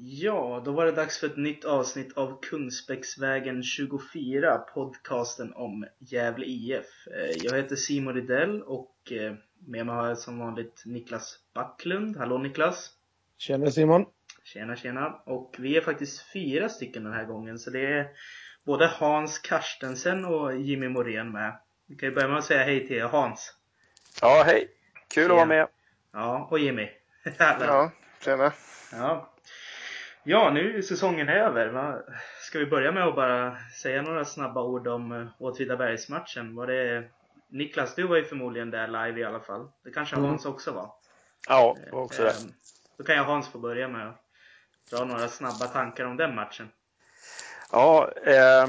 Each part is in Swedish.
Ja, då var det dags för ett nytt avsnitt av Kungsbäcksvägen 24, podcasten om Gävle IF. Eh, jag heter Simon Rydell och eh, med mig har jag som vanligt Niklas Backlund. Hallå Niklas! Tjena Simon! Tjena tjena! Och vi är faktiskt fyra stycken den här gången så det är både Hans Karstensen och Jimmy Morén med. Vi kan ju börja med att säga hej till Hans. Ja, hej! Kul tjena. att vara med! Ja, och Jimmy. ja, tjena! Ja, Ja, nu är säsongen över. Va? Ska vi börja med att bara säga några snabba ord om uh, Åtvidabergsmatchen? Var det Niklas, du var ju förmodligen där live i alla fall. Det kanske mm. Hans också var? Ja, var också det. Uh, då kan jag Hans få börja med att dra några snabba tankar om den matchen. Ja, eh,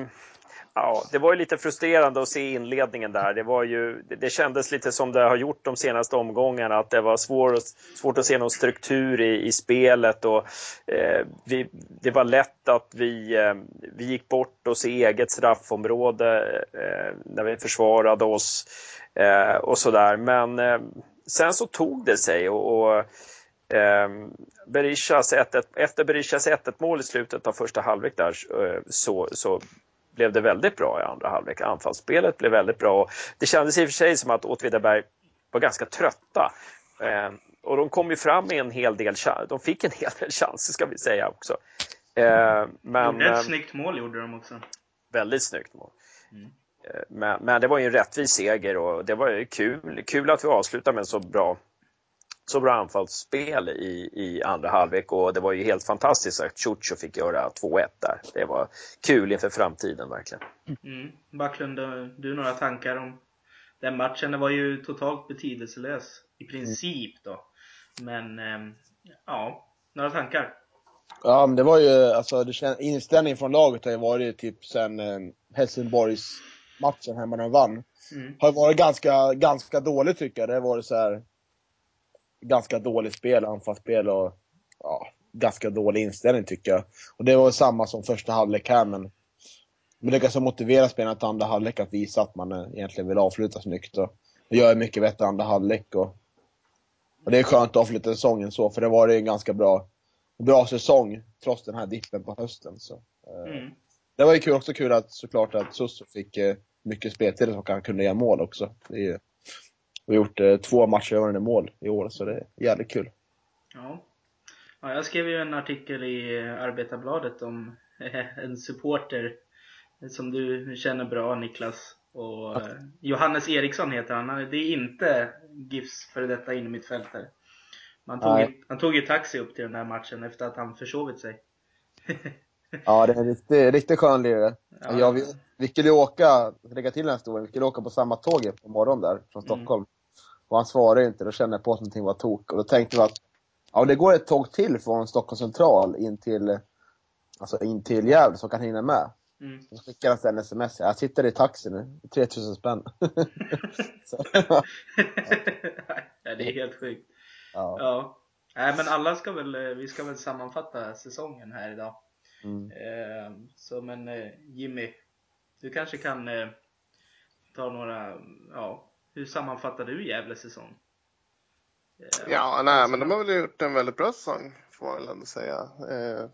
Ja, det var ju lite frustrerande att se inledningen där. Det, var ju, det kändes lite som det har gjort de senaste omgångarna, att det var svår, svårt att se någon struktur i, i spelet. Och, eh, vi, det var lätt att vi, eh, vi gick bort oss i eget straffområde eh, när vi försvarade oss eh, och sådär. Men eh, sen så tog det sig. och, och eh, Berishas 1 efter Berishas 1-1 mål i slutet av första halvlek där eh, så, så blev det väldigt bra i andra halvlek. Anfallsspelet blev väldigt bra. Det kändes i och för sig som att Åtvidaberg var ganska trötta. Eh, och de kom ju fram med en hel del De fick en hel del chanser ska vi säga också. Eh, men, gjorde ett eh, snyggt mål gjorde de också. Väldigt snyggt mål. Mm. Eh, men, men, det var ju en rättvis seger och det var ju kul, kul att vi avslutade med en så bra så bra anfallsspel i, i andra halvlek och det var ju helt fantastiskt att Ciuccio fick göra 2-1 där. Det var kul inför framtiden verkligen. Mm. Backlund, du några tankar om den matchen? Den var ju totalt betydelselös i princip då. Men ehm, ja, några tankar? Ja, men det var ju, alltså inställningen från laget har ju varit typ sen eh, Helsingborgs matchen hemma när de vann. Mm. Har varit ganska, ganska dålig tycker jag. Det har varit så här, ganska dåligt spel, anfallsspel och ja, ganska dålig inställning tycker jag. Och det var samma som första halvlek här men det kan motivera spelarna till andra halvlek att visa att man egentligen vill avsluta snyggt. Och det gör mycket bättre andra halvlek. Och, och det är skönt att avsluta säsongen så, för det var en ganska bra, bra säsong trots den här dippen på hösten. Så, eh, mm. Det var ju kul, också kul att såklart att Susso fick eh, mycket speltid och han kunde göra mål också. Det är ju har gjort eh, två matchavgörande mål i år, så det är jävligt kul. Ja. ja. Jag skrev ju en artikel i Arbetarbladet om en supporter som du känner bra Niklas. Och ja. Johannes Eriksson heter han. Det är inte GIFs före detta innermittfältare. Man tog, han tog ju taxi upp till den där matchen efter att han försovit sig. ja, det är en riktigt, riktigt skön lirare. Ja. Vi, vi skulle åka, lägga till den här historien, vi skulle åka på samma tåg på morgonen där från mm. Stockholm. Mm. Och han svarade inte, då kände jag på att någonting var tok. Och då tänkte vi att, ja det går ett tåg till från Stockholms central in till, alltså in till Gävle som kan hinna med. Mm. Så skickade han en sms, jag sitter i taxi nu, 3000 spänn. ja. ja, det är helt sjukt. Ja. ja. Nej men alla ska väl, vi ska väl sammanfatta säsongen här idag. Mm. Eh, så men eh, Jimmy, du kanske kan eh, ta några, ja, hur sammanfattar du Gävles säsong? Eh, ja, nej, men de har väl gjort en väldigt bra säsong, får man väl ändå säga. Eh,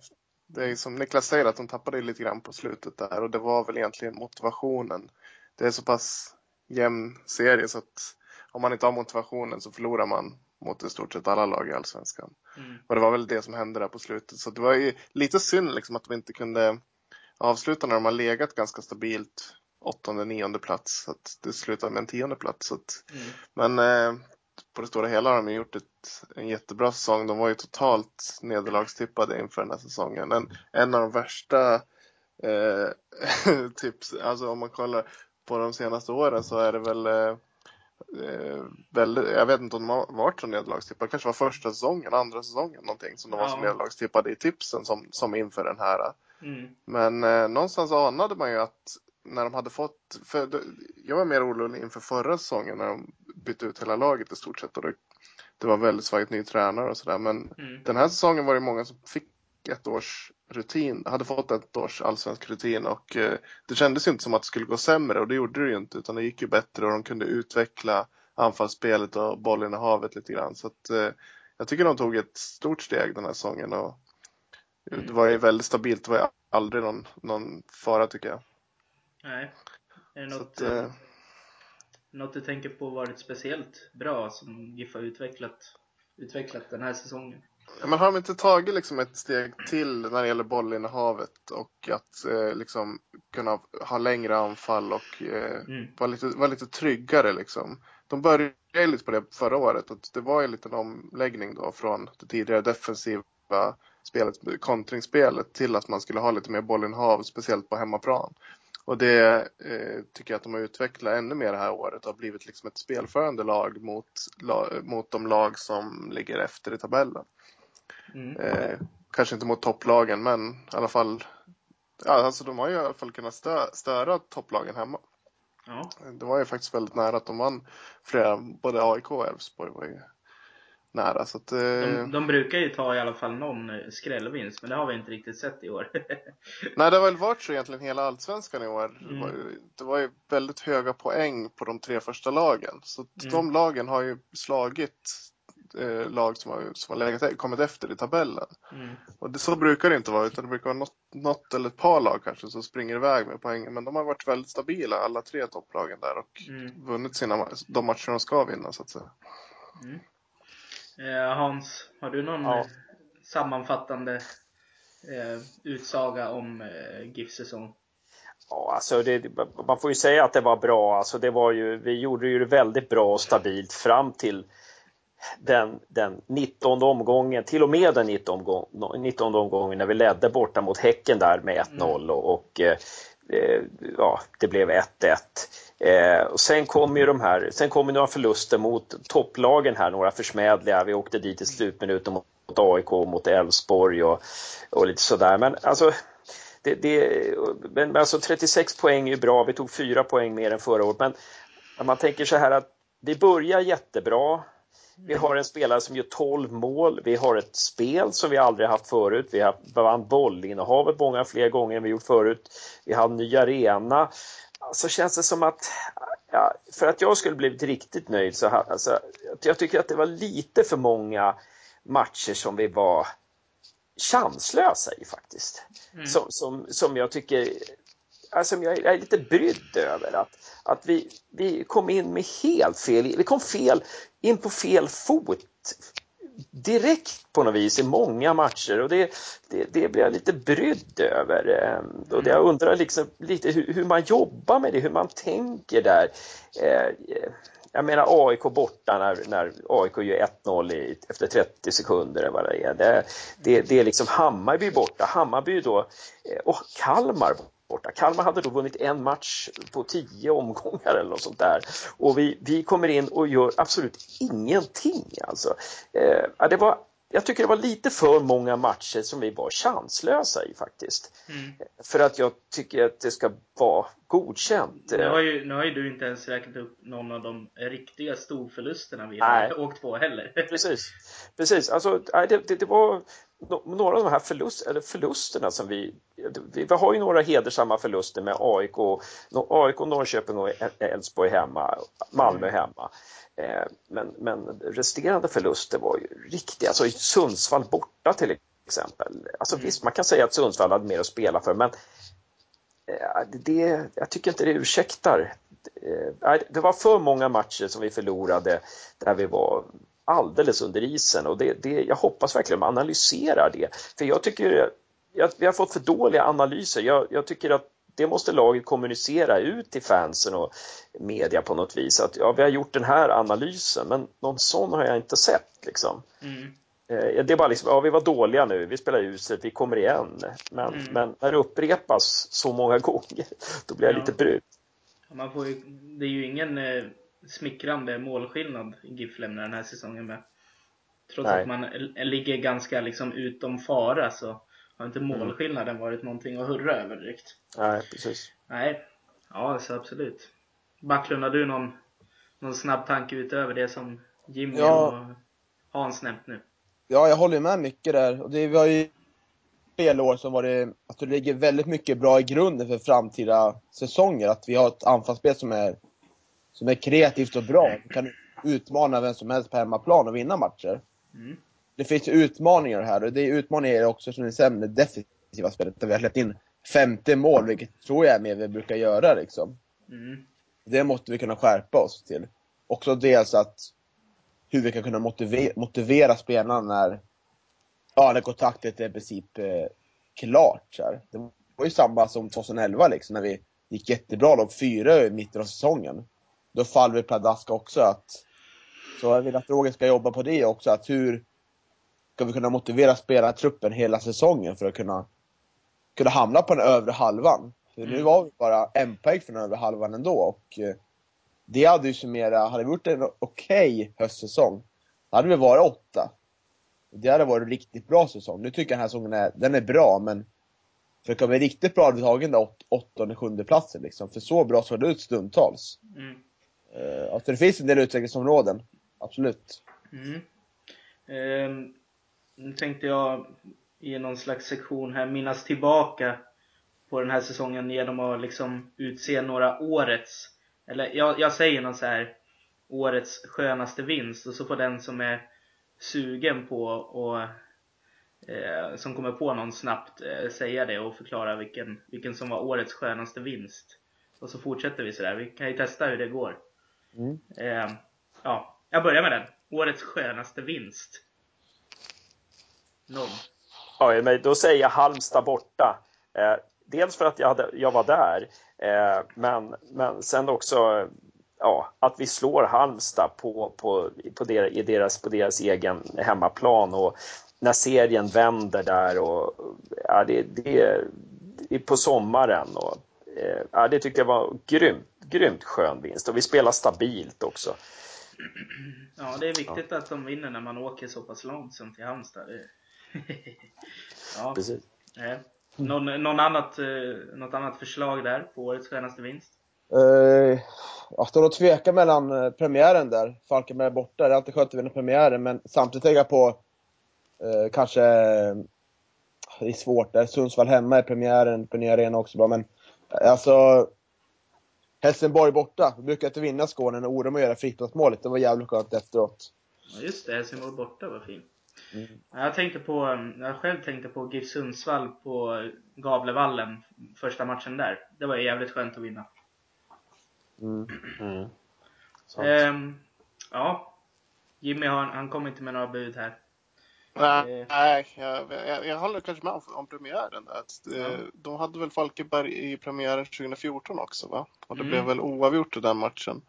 det är som Niklas säger, att de tappade lite grann på slutet där och det var väl egentligen motivationen. Det är så pass jämn serie så att om man inte har motivationen så förlorar man mot i stort sett alla lag i Allsvenskan. Mm. Och det var väl det som hände där på slutet. Så det var ju lite synd liksom att de inte kunde avsluta när de har legat ganska stabilt åttonde, nionde plats. Så att det slutade med en tionde plats. Så att, mm. Men eh, på det stora hela har de gjort ett, en jättebra säsong. De var ju totalt nederlagstippade inför den här säsongen. En, en av de värsta eh, tips, alltså om man kollar på de senaste åren så är det väl eh, eh väldigt, jag vet inte om de har varit så nederlagstippade. kanske var första säsongen, andra säsongen någonting som de ja. var så nederlagstippade i tipsen som, som inför den här. Mm. Men eh, någonstans anade man ju att när de hade fått, för jag var mer orolig inför förra säsongen när de bytte ut hela laget i stort sett och det, det var väldigt svagt ny tränare och sådär. Men mm. den här säsongen var det många som fick ett års rutin, hade fått ett års allsvensk rutin och eh, det kändes ju inte som att det skulle gå sämre och det gjorde det ju inte utan det gick ju bättre och de kunde utveckla anfallsspelet och bollen i havet lite grann. Så att, eh, jag tycker de tog ett stort steg den här säsongen och Det var ju väldigt stabilt. Det var ju aldrig någon, någon fara tycker jag. Nej. Är det något, att, eh, något du tänker på varit speciellt bra som GIF har utvecklat, utvecklat den här säsongen? Men har de inte tagit liksom ett steg till när det gäller bollinnehavet och att eh, liksom kunna ha längre anfall och eh, mm. vara, lite, vara lite tryggare liksom. De började lite på det förra året och det var en liten omläggning då från det tidigare defensiva spelet, kontringsspelet till att man skulle ha lite mer bollinnehav, speciellt på hemmaplan. Och det eh, tycker jag att de har utvecklat ännu mer det här året och har blivit liksom ett spelförande lag mot, la, mot de lag som ligger efter i tabellen. Mm. Eh, kanske inte mot topplagen, men i alla fall. Ja, alltså de har ju i alla fall kunnat stö, störa topplagen hemma. Ja. Det var ju faktiskt väldigt nära att de vann flera, både AIK och Elfsborg var ju nära. Så att, eh... de, de, brukar ju ta i alla fall någon eh, skrällvinst, men det har vi inte riktigt sett i år. Nej, det har väl varit så egentligen hela allsvenskan i år. Mm. Det, var ju, det var ju väldigt höga poäng på de tre första lagen. Så mm. de lagen har ju slagit eh, lag som har, som har legat, kommit efter i tabellen. Mm. Och det, så brukar det inte vara, utan det brukar vara något, något eller ett par lag kanske som springer iväg med poängen. Men de har varit väldigt stabila, alla tre topplagen där, och mm. vunnit sina, de matcher de ska vinna så att säga. Eh, Hans, har du någon ja. sammanfattande eh, utsaga om eh, GIFs säsong? Ja, alltså det, man får ju säga att det var bra. Alltså det var ju, vi gjorde ju det väldigt bra och stabilt fram till den, den 19 omgången, till och med den 19, omgång, 19 omgången när vi ledde borta mot Häcken där med 1-0 mm. och, och Eh, ja, det blev 1-1. Eh, och sen kom ju de här, sen kom några förluster mot topplagen här, några försmädliga. Vi åkte dit i slutminuten mot AIK, mot Elfsborg och, och lite sådär. Men alltså, det, det, men alltså 36 poäng är ju bra, vi tog 4 poäng mer än förra året. Men man tänker så här att vi börjar jättebra. Vi har en spelare som gör 12 mål. Vi har ett spel som vi aldrig haft förut. Vi har vann bollinnehavet många fler gånger än vi gjort förut. Vi har en ny arena. Så känns det som att, ja, för att jag skulle blivit riktigt nöjd så alltså, jag tycker att det var lite för många matcher som vi var chanslösa i faktiskt. Mm. Som, som, som jag tycker, alltså jag är lite brydd över att, att vi, vi kom in med helt fel, vi kom fel, in på fel fot direkt på något vis i många matcher och det, det, det blir jag lite brydd över. Ehm, och jag undrar liksom lite hur, hur, man jobbar med det, hur man tänker där. Eh, jag menar AIK borta när, när AIK gör 1-0 efter 30 sekunder eller vad det är. Det, det, det är liksom Hammarby borta, Hammarby då eh, och Kalmar borta. Kalmar hade då vunnit en match på tio omgångar eller något sånt där. Och vi, vi kommer in och gör absolut ingenting. Alltså. Eh, det var, jag tycker det var lite för många matcher som vi var chanslösa i faktiskt. Mm. För att jag tycker att det ska vara godkänt. Nu har, ju, nu har ju du inte ens räknat upp någon av de riktiga storförlusterna vi Nej. har åkt på heller. Precis, Precis. Alltså, det, det, det var några av de här förlust, eller förlusterna som vi, vi, vi har ju några hedersamma förluster med AIK, AIK Norrköping och Elfsborg hemma, Malmö mm. hemma. Eh, men, men resterande förluster var ju riktiga, alltså Sundsvall borta till exempel. Alltså mm. visst, man kan säga att Sundsvall hade mer att spela för, men eh, det, jag tycker inte det ursäktar. Eh, det var för många matcher som vi förlorade där vi var alldeles under isen och det, det, jag hoppas verkligen man analyserar det. För jag tycker att vi har fått för dåliga analyser. Jag, jag, tycker att det måste laget kommunicera ut till fansen och media på något vis. Att ja, vi har gjort den här analysen, men någon sån har jag inte sett. Liksom. Mm. Eh, det är bara liksom, ja vi var dåliga nu, vi spelar uselt, vi kommer igen. Men, mm. men när det upprepas så många gånger, då blir jag ja. lite brydd. Man får ju, det är ju ingen eh, smickrande målskillnad GIF lämnar den här säsongen med. Trots Nej. att man ligger ganska liksom utom fara så har inte mm. målskillnaden varit någonting att hurra över direkt. Nej, precis. Nej, ja alltså absolut. Backlund, har du någon, någon snabb tanke utöver det som Jimmy ja. och Hans nämnt nu? Ja, jag håller med mycket där. Och det, vi har ju spelår som varit, att det ligger väldigt mycket bra i grunden för framtida säsonger. Att vi har ett anfallsspel som är som är kreativt och bra. Som kan utmana vem som helst på hemmaplan och vinna matcher. Mm. Det finns utmaningar här och det är utmaningar också som är sämre defensiva spelet där vi har släppt in 50 mål, vilket tror jag är mer vi brukar göra liksom. Mm. Det måste vi kunna skärpa oss till. Också dels att hur vi kan kunna motivera, motivera spelarna när, ja, när kontraktet är i princip eh, klart. Så. Det var ju samma som 2011 liksom, när vi gick jättebra, låg fyra i mitten av säsongen. Då faller vi pladask också. Att, så jag vill att Roger ska jobba på det också. Att hur ska vi kunna motivera spelartruppen hela säsongen för att kunna, kunna hamna på den övre halvan? För mm. nu var vi bara en poäng från övre halvan ändå. Och, eh, det hade ju summerat, hade vi gjort en okej okay höstsäsong, då hade vi varit åtta. Det hade varit en riktigt bra säsong. Nu tycker jag den här säsongen är, den är bra, men för att komma riktigt bra hade vi tagit den åt, åttonde, sjunde platsen liksom. För så bra såg det ut stundtals. Mm. Uh, alltså det finns en del utvecklingsområden, absolut. Mm. Uh, nu tänkte jag i någon slags sektion här minnas tillbaka på den här säsongen genom att liksom utse några årets eller jag, jag säger någon så här årets skönaste vinst och så får den som är sugen på och eh, som kommer på någon snabbt eh, säga det och förklara vilken, vilken som var årets skönaste vinst. Och så fortsätter vi sådär. Vi kan ju testa hur det går. Mm. Eh, ja, jag börjar med den. Årets skönaste vinst. Ja, men då säger jag Halmstad borta. Eh, dels för att jag, hade, jag var där, eh, men, men sen också ja, att vi slår Halmstad på, på, på, deras, på deras egen hemmaplan och när serien vänder där och ja, det, det, det är på sommaren och eh, ja, det tyckte jag var grymt, grymt skön vinst och vi spelar stabilt också. Ja, det är viktigt ja. att de vinner när man åker så pass långt som till Halmstad. ja. Precis. Ja. Någon, någon annat, eh, något annat förslag där på årets skönaste vinst? Jag står och tvekar mellan uh, premiären där, Falkenberg borta. Det är alltid skönt att vinna premiären, men samtidigt tänker jag på uh, kanske, det är svårt där, Sundsvall hemma i premiären, på nya arena också bra, men alltså Helsingborg borta. Vi brukar inte vinna Skåne när Oremo gör friplatsmålet. Det var jävligt skönt efteråt. Ja just det, Helsingborg borta var fint. Mm. Jag tänkte på, jag själv tänkte på GIF Sundsvall på Gavlevallen första matchen där. Det var jävligt skönt att vinna. Mm. Mm. Ehm, ja. Jimmy han, han kom inte med några bud här. Nej, eh. nej jag, jag, jag håller kanske med om, om premiären. Att, eh, ja. De hade väl Falkenberg i premiären 2014 också va? Och det mm. blev väl oavgjort i den matchen.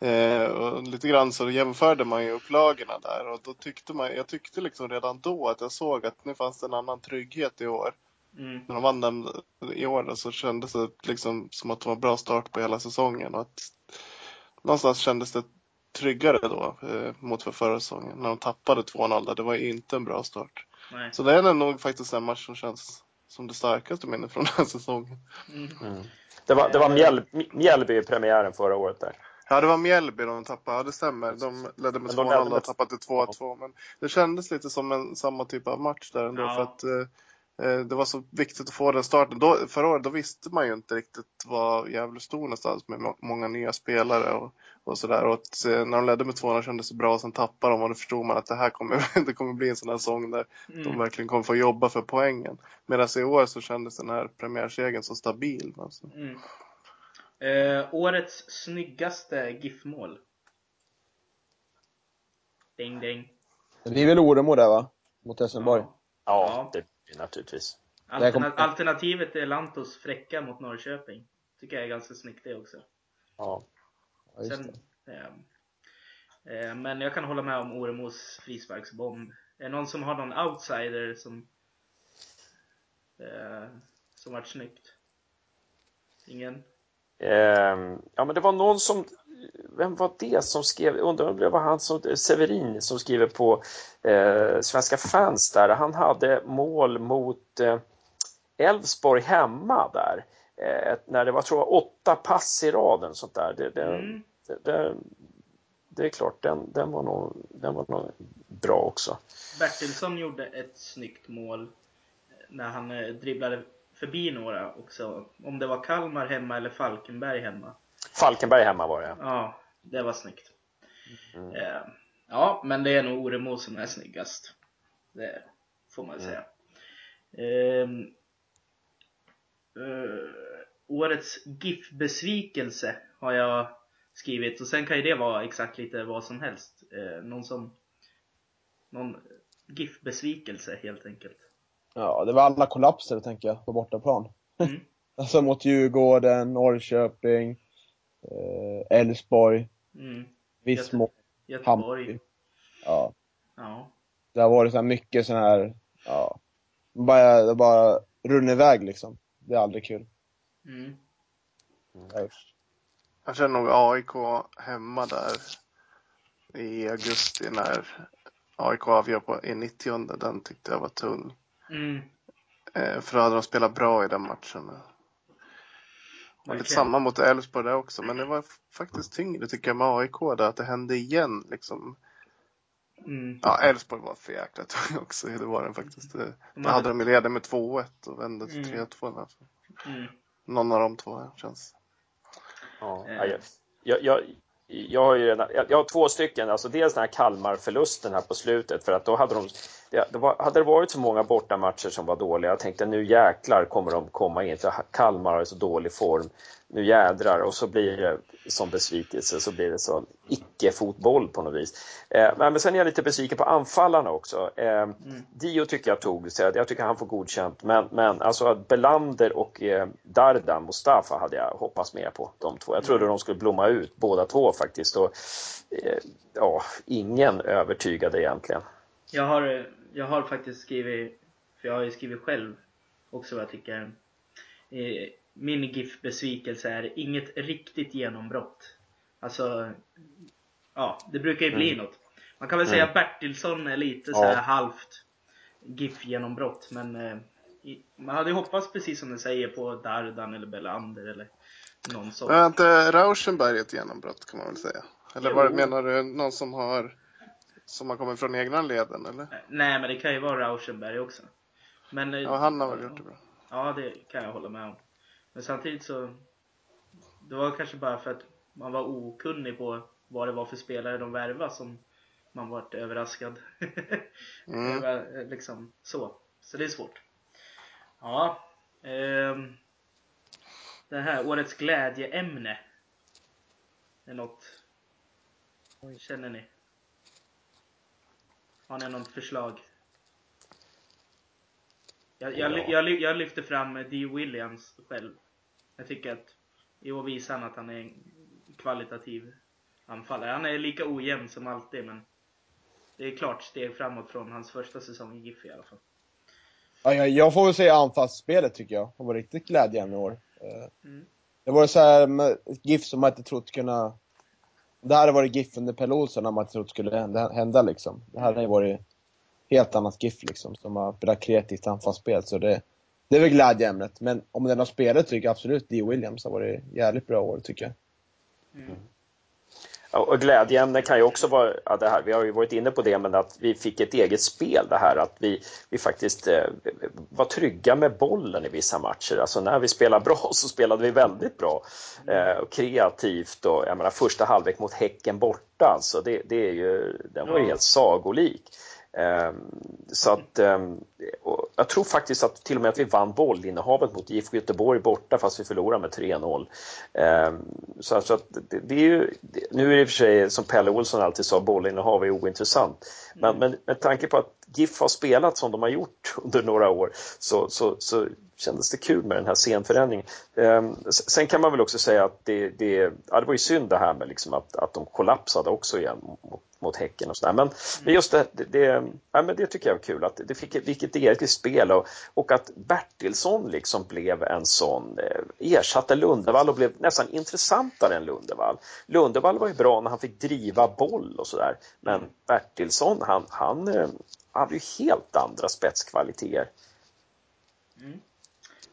Eh, och lite grann så jämförde man ju upplagorna där och då tyckte man, jag tyckte liksom redan då att jag såg att nu fanns det en annan trygghet i år. Mm. När de vann den i år så kändes det liksom som att det var en bra start på hela säsongen och att någonstans kändes det tryggare då eh, mot för förra säsongen. När de tappade 2-0 där, det var inte en bra start. Nej. Så det är nog faktiskt en match som känns som det starkaste minnet från den här säsongen. Mm. Mm. Det var, det var Mjäl, Mjällby i premiären förra året där. Ja, det var Mjällby de tappade. Ja, det stämmer. De ledde med 2-0 och tappade till 2-2. Men det kändes lite som en samma typ av match där ändå. Ja. För att eh, eh, det var så viktigt att få den starten. Då, förra året då visste man ju inte riktigt var Gävle stod någonstans med många nya spelare och, och sådär. Och att, eh, när de ledde med 2-0 kändes det bra. Och sen tappade de och då förstod man att det här kommer, det kommer bli en sån här säsong där mm. de verkligen kommer få jobba för poängen. Medan i år så kändes den här premiärsegern så stabil. Alltså. Mm. Eh, årets snyggaste GIF-mål? Ding ding. Det är väl Oremo där va? Mot Helsingborg? Ja. ja, det är naturligtvis. Alterna alternativet är Lantos fräcka mot Norrköping. Tycker jag är ganska snyggt det också. Ja. ja Sen, eh, eh, men jag kan hålla med om Oremos frisparksbomb. Är det någon som har någon outsider som eh, som varit snyggt? Ingen? Eh, ja, men det var någon som vem var det som skrev, undrar om det var han som, Severin som skriver på eh, Svenska fans där, han hade mål mot eh, Elfsborg hemma där. Eh, när det var, tror jag, åtta pass i raden sånt där. Det, det, mm. det, det, är klart, den, den, var nog, den var nog bra också. Bertilsson gjorde ett snyggt mål när han eh, dribblade förbi några också. Om det var Kalmar hemma eller Falkenberg hemma. Falkenberg hemma var det. Ja, det var snyggt. Mm. Eh, ja, men det är nog Oremo som är snyggast. Det får man mm. säga. Mm. Uh, årets GIF-besvikelse har jag skrivit och sen kan ju det vara exakt lite vad som helst. Uh, någon som någon GIF-besvikelse helt enkelt. Ja, det var alla kollapser tänker jag på bortaplan. Mm. alltså mot Djurgården, Norrköping, Elfsborg, eh, mm. Vismo, Göteborg. Ja. ja. Det har varit så mycket sån här, ja, bara, det bara runnit iväg liksom. Det är aldrig kul. Mm. Mm. Jag känner nog AIK hemma där i augusti när AIK avgör på, i 90 Den tyckte jag var tung. Mm. Eh, för då hade de spelat bra i den matchen. Och lite samma mot Elfsborg där också, men det var faktiskt tyngre tycker jag med AIK där, att det hände igen liksom. Mm. Ja, Elfsborg var för jäkla tung också, det var den faktiskt. De då hade de ledning med 2-1 och vände till mm. 3-2. Alltså. Mm. Någon av de två här, känns. Ja, jag, jag, jag har ju redan, jag har två stycken, alltså dels den här Kalmar-förlusten här på slutet för att då hade de det var, hade det varit så många bortamatcher som var dåliga, jag tänkte nu jäklar kommer de komma in, för Kalmar har så dålig form, nu jädrar, och så blir det som besvikelse, så blir det så icke-fotboll på något vis. Eh, men sen är jag lite besviken på anfallarna också. Eh, mm. Dio tycker jag tog, så jag tycker han får godkänt, men, men alltså Belander och eh, Dardan, Mustafa, hade jag hoppats mer på, de två. Jag trodde mm. de skulle blomma ut, båda två faktiskt. Och, eh, ja, ingen övertygade egentligen. Jag har jag har faktiskt skrivit, för jag har ju skrivit själv också vad jag tycker. Eh, min GIF-besvikelse är inget riktigt genombrott. Alltså, ja, det brukar ju bli mm. något. Man kan väl mm. säga att Bertilsson är lite så här halvt GIF-genombrott, men eh, man hade ju hoppats precis som du säger på Dardan eller Belander eller någon sån. Är inte Rauschenberg ett genombrott kan man väl säga? Eller vad menar du? Någon som har som har kommit från egna leden eller? Nej men det kan ju vara Rauschenberg också. Men, ja han har väl gjort det bra. Ja det kan jag hålla med om. Men samtidigt så Det var kanske bara för att man var okunnig på vad det var för spelare de värvade som man vart överraskad. mm. Eh, liksom så. Så det är svårt. Ja. Eh, det här årets glädjeämne. Är något Känner ni? Har ni något förslag? Jag, jag, ja. jag, jag lyfter fram D. Williams själv. Jag tycker att i år visar han att han är en kvalitativ anfallare. Han är lika ojämn som alltid men det är klart steg framåt från hans första säsong i GIF i alla fall. Ja, jag får väl säga anfallsspelet tycker jag. Det var riktigt glädjande i år. Eh, mm. Det var så här med GIF som man inte trott kunna det här hade varit GIF under Pelle Olsson har man trott skulle hända, hända liksom. Det här har varit helt annat GIF liksom, som har spelat kreativt anfallsspel. Så det, det är väl glädjeämnet. Men om den har spelat tycker jag absolut Dee Williams har varit jävligt bra år tycker jag. Mm. Och glädjeämne kan ju också vara, ja, det här, vi har ju varit inne på det, men att vi fick ett eget spel det här att vi, vi faktiskt eh, var trygga med bollen i vissa matcher. Alltså när vi spelade bra så spelade vi väldigt bra. Eh, och kreativt och jag menar första halvlek mot Häcken borta alltså, det, det är ju, den var ju helt sagolik. Ehm, så att ehm, jag tror faktiskt att till och med att vi vann bollinnehavet mot IFK Göteborg borta fast vi förlorade med 3-0. Ehm, så att det, är ju, nu är det i och för sig som Pelle Olsson alltid sa, bollinnehav är ointressant. Men, men med tanke på att GIF har spelat som de har gjort under några år så, så, så kändes det kul med den här scenförändringen. sen kan man väl också säga att det, det, ja, det var ju synd det här med liksom att, att de kollapsade också igen mot mot Häcken och sådär. Men, mm. men just det, det, det, ja, men det tycker jag var kul att det fick, fick ett eget spel och, och att Bertilsson liksom blev en sån, eh, ersatte Lundevall och blev nästan intressantare än Lundevall. Lundevall var ju bra när han fick driva boll och sådär, men mm. Bertilsson han, han eh, hade ju helt andra spetskvaliteter. Mm.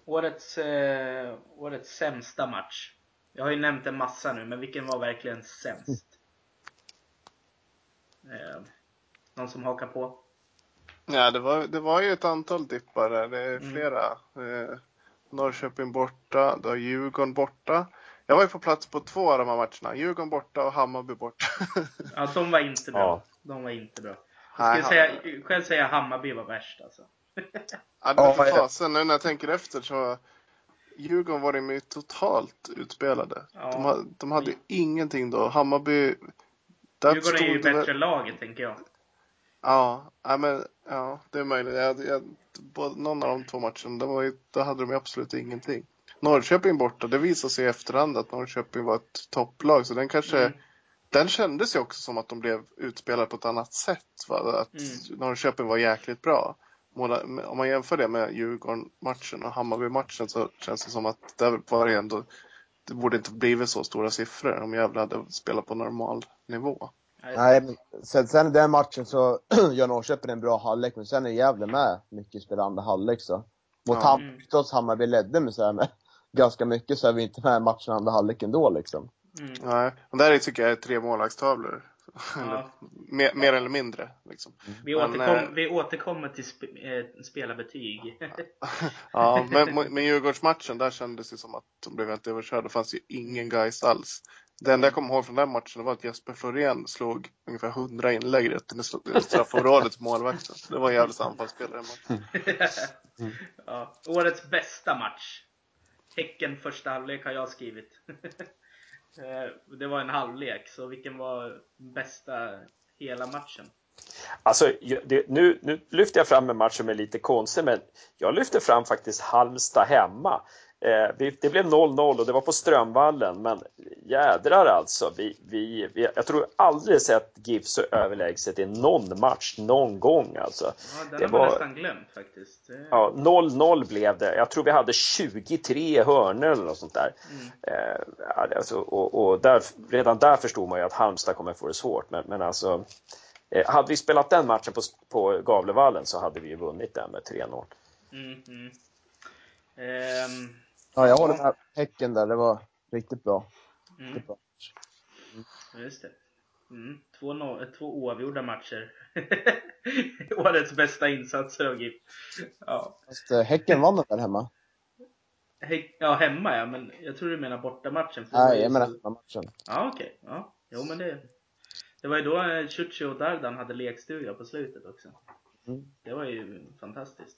Årets, eh, årets sämsta match. Jag har ju nämnt en massa nu, men vilken var verkligen sämst? Eh, någon som hakar på? Ja, det var, det var ju ett antal dippar där. Det är mm. flera. Mm. Eh, Norrköping borta, du har Djurgården borta. Jag var ju på plats på två av de här matcherna. Djurgården borta och Hammarby borta. ja, de var inte bra. Ja. De var inte bra. Jag skulle säga, själv säga Hammarby var värst alltså. ja, det för fasen. Nu när jag tänker efter så Djurgården var de ju totalt utspelade. Ja. De, hade, de hade ju ingenting då. Hammarby... Djurgården är ju bättre det... laget, tänker jag. Ja, ja, men, ja det är möjligt. Jag, jag, både, någon av de två matcherna, då, var ju, då hade de ju absolut ingenting. Norrköping borta, det visade sig i efterhand att Norrköping var ett topplag. Så den kanske... Mm. Den kändes ju också som att de blev utspelade på ett annat sätt. Va? Att mm. Norrköping var jäkligt bra om man jämför det med Djurgården-matchen och Hammarby-matchen så känns det som att det var ändå, det borde inte blivit så stora siffror om Gävle hade spelat på normal nivå. Nej, men sen, sen i den matchen så gör Norrköping en bra halvlek, men sen är Gävle med mycket spel andra halvlek så. Mot ja. Hammarby, trots Hammarby ledde med, så här, med ganska mycket så är vi inte med i matchen andra halvlek ändå liksom. Mm. Nej, och där tycker jag är tre målvaktstavlor. Ja. mer, mer, eller mindre. Liksom. Vi, men, återkom, äh, vi återkommer till sp äh, spelarbetyg. ja, men, men Djurgårdsmatchen, där kändes det som att de blev helt överkörda. Det fanns ju ingen guys alls. Det enda jag kommer ihåg från den matchen var att Jesper Florén slog ungefär 100 inlägg rätt i straffområdet till målvakten. Det var en jävligt anfallsspelare matchen. ja, årets bästa match. Häcken första halvlek har jag skrivit. Eh, det var en halvlek, så vilken var bästa hela matchen? Alltså, det, nu, nu lyfter jag fram en match som är lite konstig, men jag lyfter fram faktiskt Halmstad hemma. Eh, det blev 0-0 och det var på Strömvallen, men jädrar alltså. Vi, vi, vi, jag tror aldrig sett GIF så överlägset i någon match, någon gång alltså. Ja, den det har man var, nästan glömt faktiskt. Ja, 0-0 blev det. Jag tror vi hade 23 hörnor eller något sånt där. Mm. Eh, alltså, och, och där, redan där förstod man ju att Halmstad kommer få det svårt, men, men alltså eh, hade vi spelat den matchen på, på Gavlevallen så hade vi ju vunnit den med 3-0. Mm, mm. Um, Ja, jag håller med Häcken där. Det var riktigt bra. Mm. Riktigt bra. Mm. Just det. Mm. Två, no två oavgjorda matcher. Årets bästa insatser av GIF. Ja. Fast äh, Häcken vann den där hemma. He ja, hemma ja, men jag tror du menar bortamatchen. Nej, jag menar hemmamatchen. Ja, okej. Okay. Ja. Jo, men det... Det var ju då Chuchi och Dardan hade lekstuga på slutet också. Mm. Det var ju fantastiskt.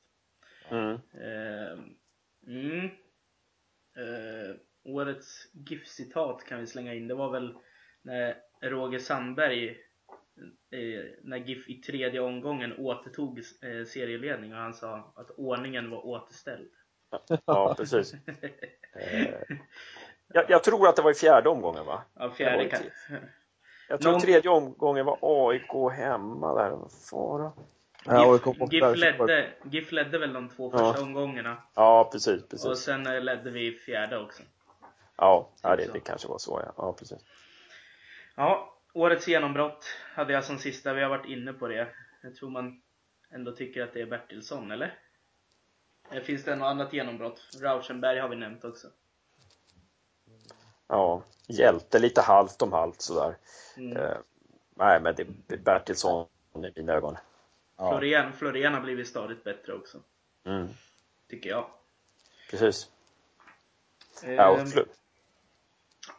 Mm. Uh, mm eh, årets GIF-citat kan vi slänga in. Det var väl när Roger Sandberg eh, när GIF i tredje omgången återtog eh, serieledning och han sa att ordningen var återställd. Ja, precis. eh, jag, jag, tror att det var i fjärde omgången va? Ja, fjärde kan... Jag tror Någon... tredje omgången var AIK hemma där. Fara. GIF, GIF, ledde, GIF ledde väl de två första ja. omgångarna. Ja, precis, precis. Och sen eh, ledde vi fjärde också. Ja, ja det, det kanske var så ja. Ja, precis. Ja, årets genombrott hade jag som sista. Vi har varit inne på det. Jag tror man ändå tycker att det är Bertilsson, eller? Eh, finns det något annat genombrott? Rauschenberg har vi nämnt också. Ja, hjälte lite halvt om halvt sådär. Mm. Eh, nej, men det är Bertilsson i mina ögon. Ja. Florén, Florén har blivit stadigt bättre också. Mm. Tycker jag. Precis. Eh, ja, och Fl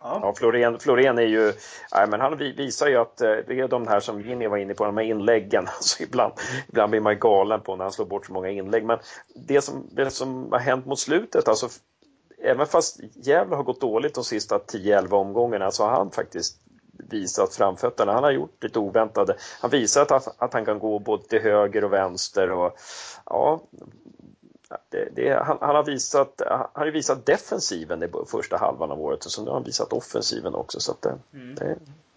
ja. ja Florén, Florén är ju, nej, men han visar ju att eh, det är de här som Jimmy var inne på, de här inläggen. Alltså ibland, ibland blir man galen på när han slår bort så många inlägg. Men det som, det som har hänt mot slutet, alltså även fast Gävle har gått dåligt de sista 10-11 omgångarna så har han faktiskt visat framfötterna. Han har gjort lite oväntade. Han visar att, att han kan gå både till höger och vänster och ja, det, det, han, han, har visat, han har visat defensiven i första halvan av året och så nu har han visat offensiven också så det, mm. det,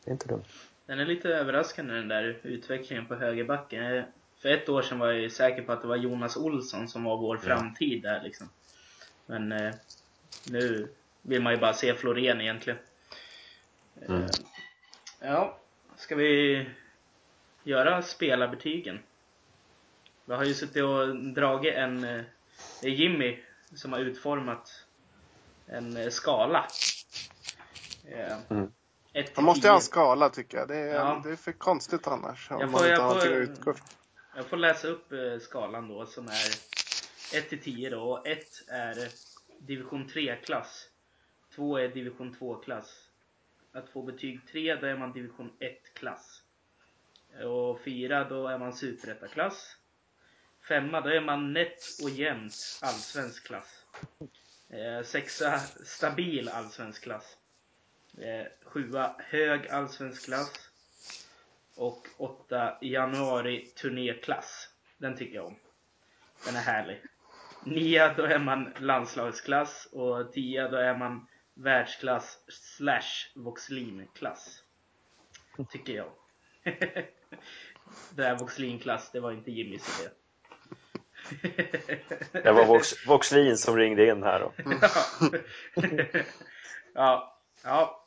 det är inte dumt. Den är lite överraskande den där utvecklingen på högerbacken. För ett år sedan var jag säker på att det var Jonas Olsson som var vår framtid där liksom. Men eh, nu vill man ju bara se Florén egentligen. Mm. Eh, Ja, ska vi göra spelarbetygen? Vi har ju suttit och dragit en... Eh, det är Jimmy som har utformat en eh, skala. Mm. Man måste ju ha en skala tycker jag. Det är, ja. det är för konstigt annars. Jag får, jag, får, jag får läsa upp eh, skalan då som är 1 till 10 då. Och 1 är division 3-klass. 2 är division 2-klass att få betyg 3 då är man division 1-klass. Och 4 då är man superettaklass. 5 då är man nätt och jämnt allsvensk klass. 6 eh, stabil allsvensk klass. 7 eh, hög allsvensk klass. Och 8 januari turnéklass. Den tycker jag om. Den är härlig. 9 då är man landslagsklass och 10 då är man världsklass slash Voxlin-klass. Tycker jag. det där Voxlin-klass, det var inte Jimmys idé. det var Vox, Voxlin som ringde in här då. ja, ja.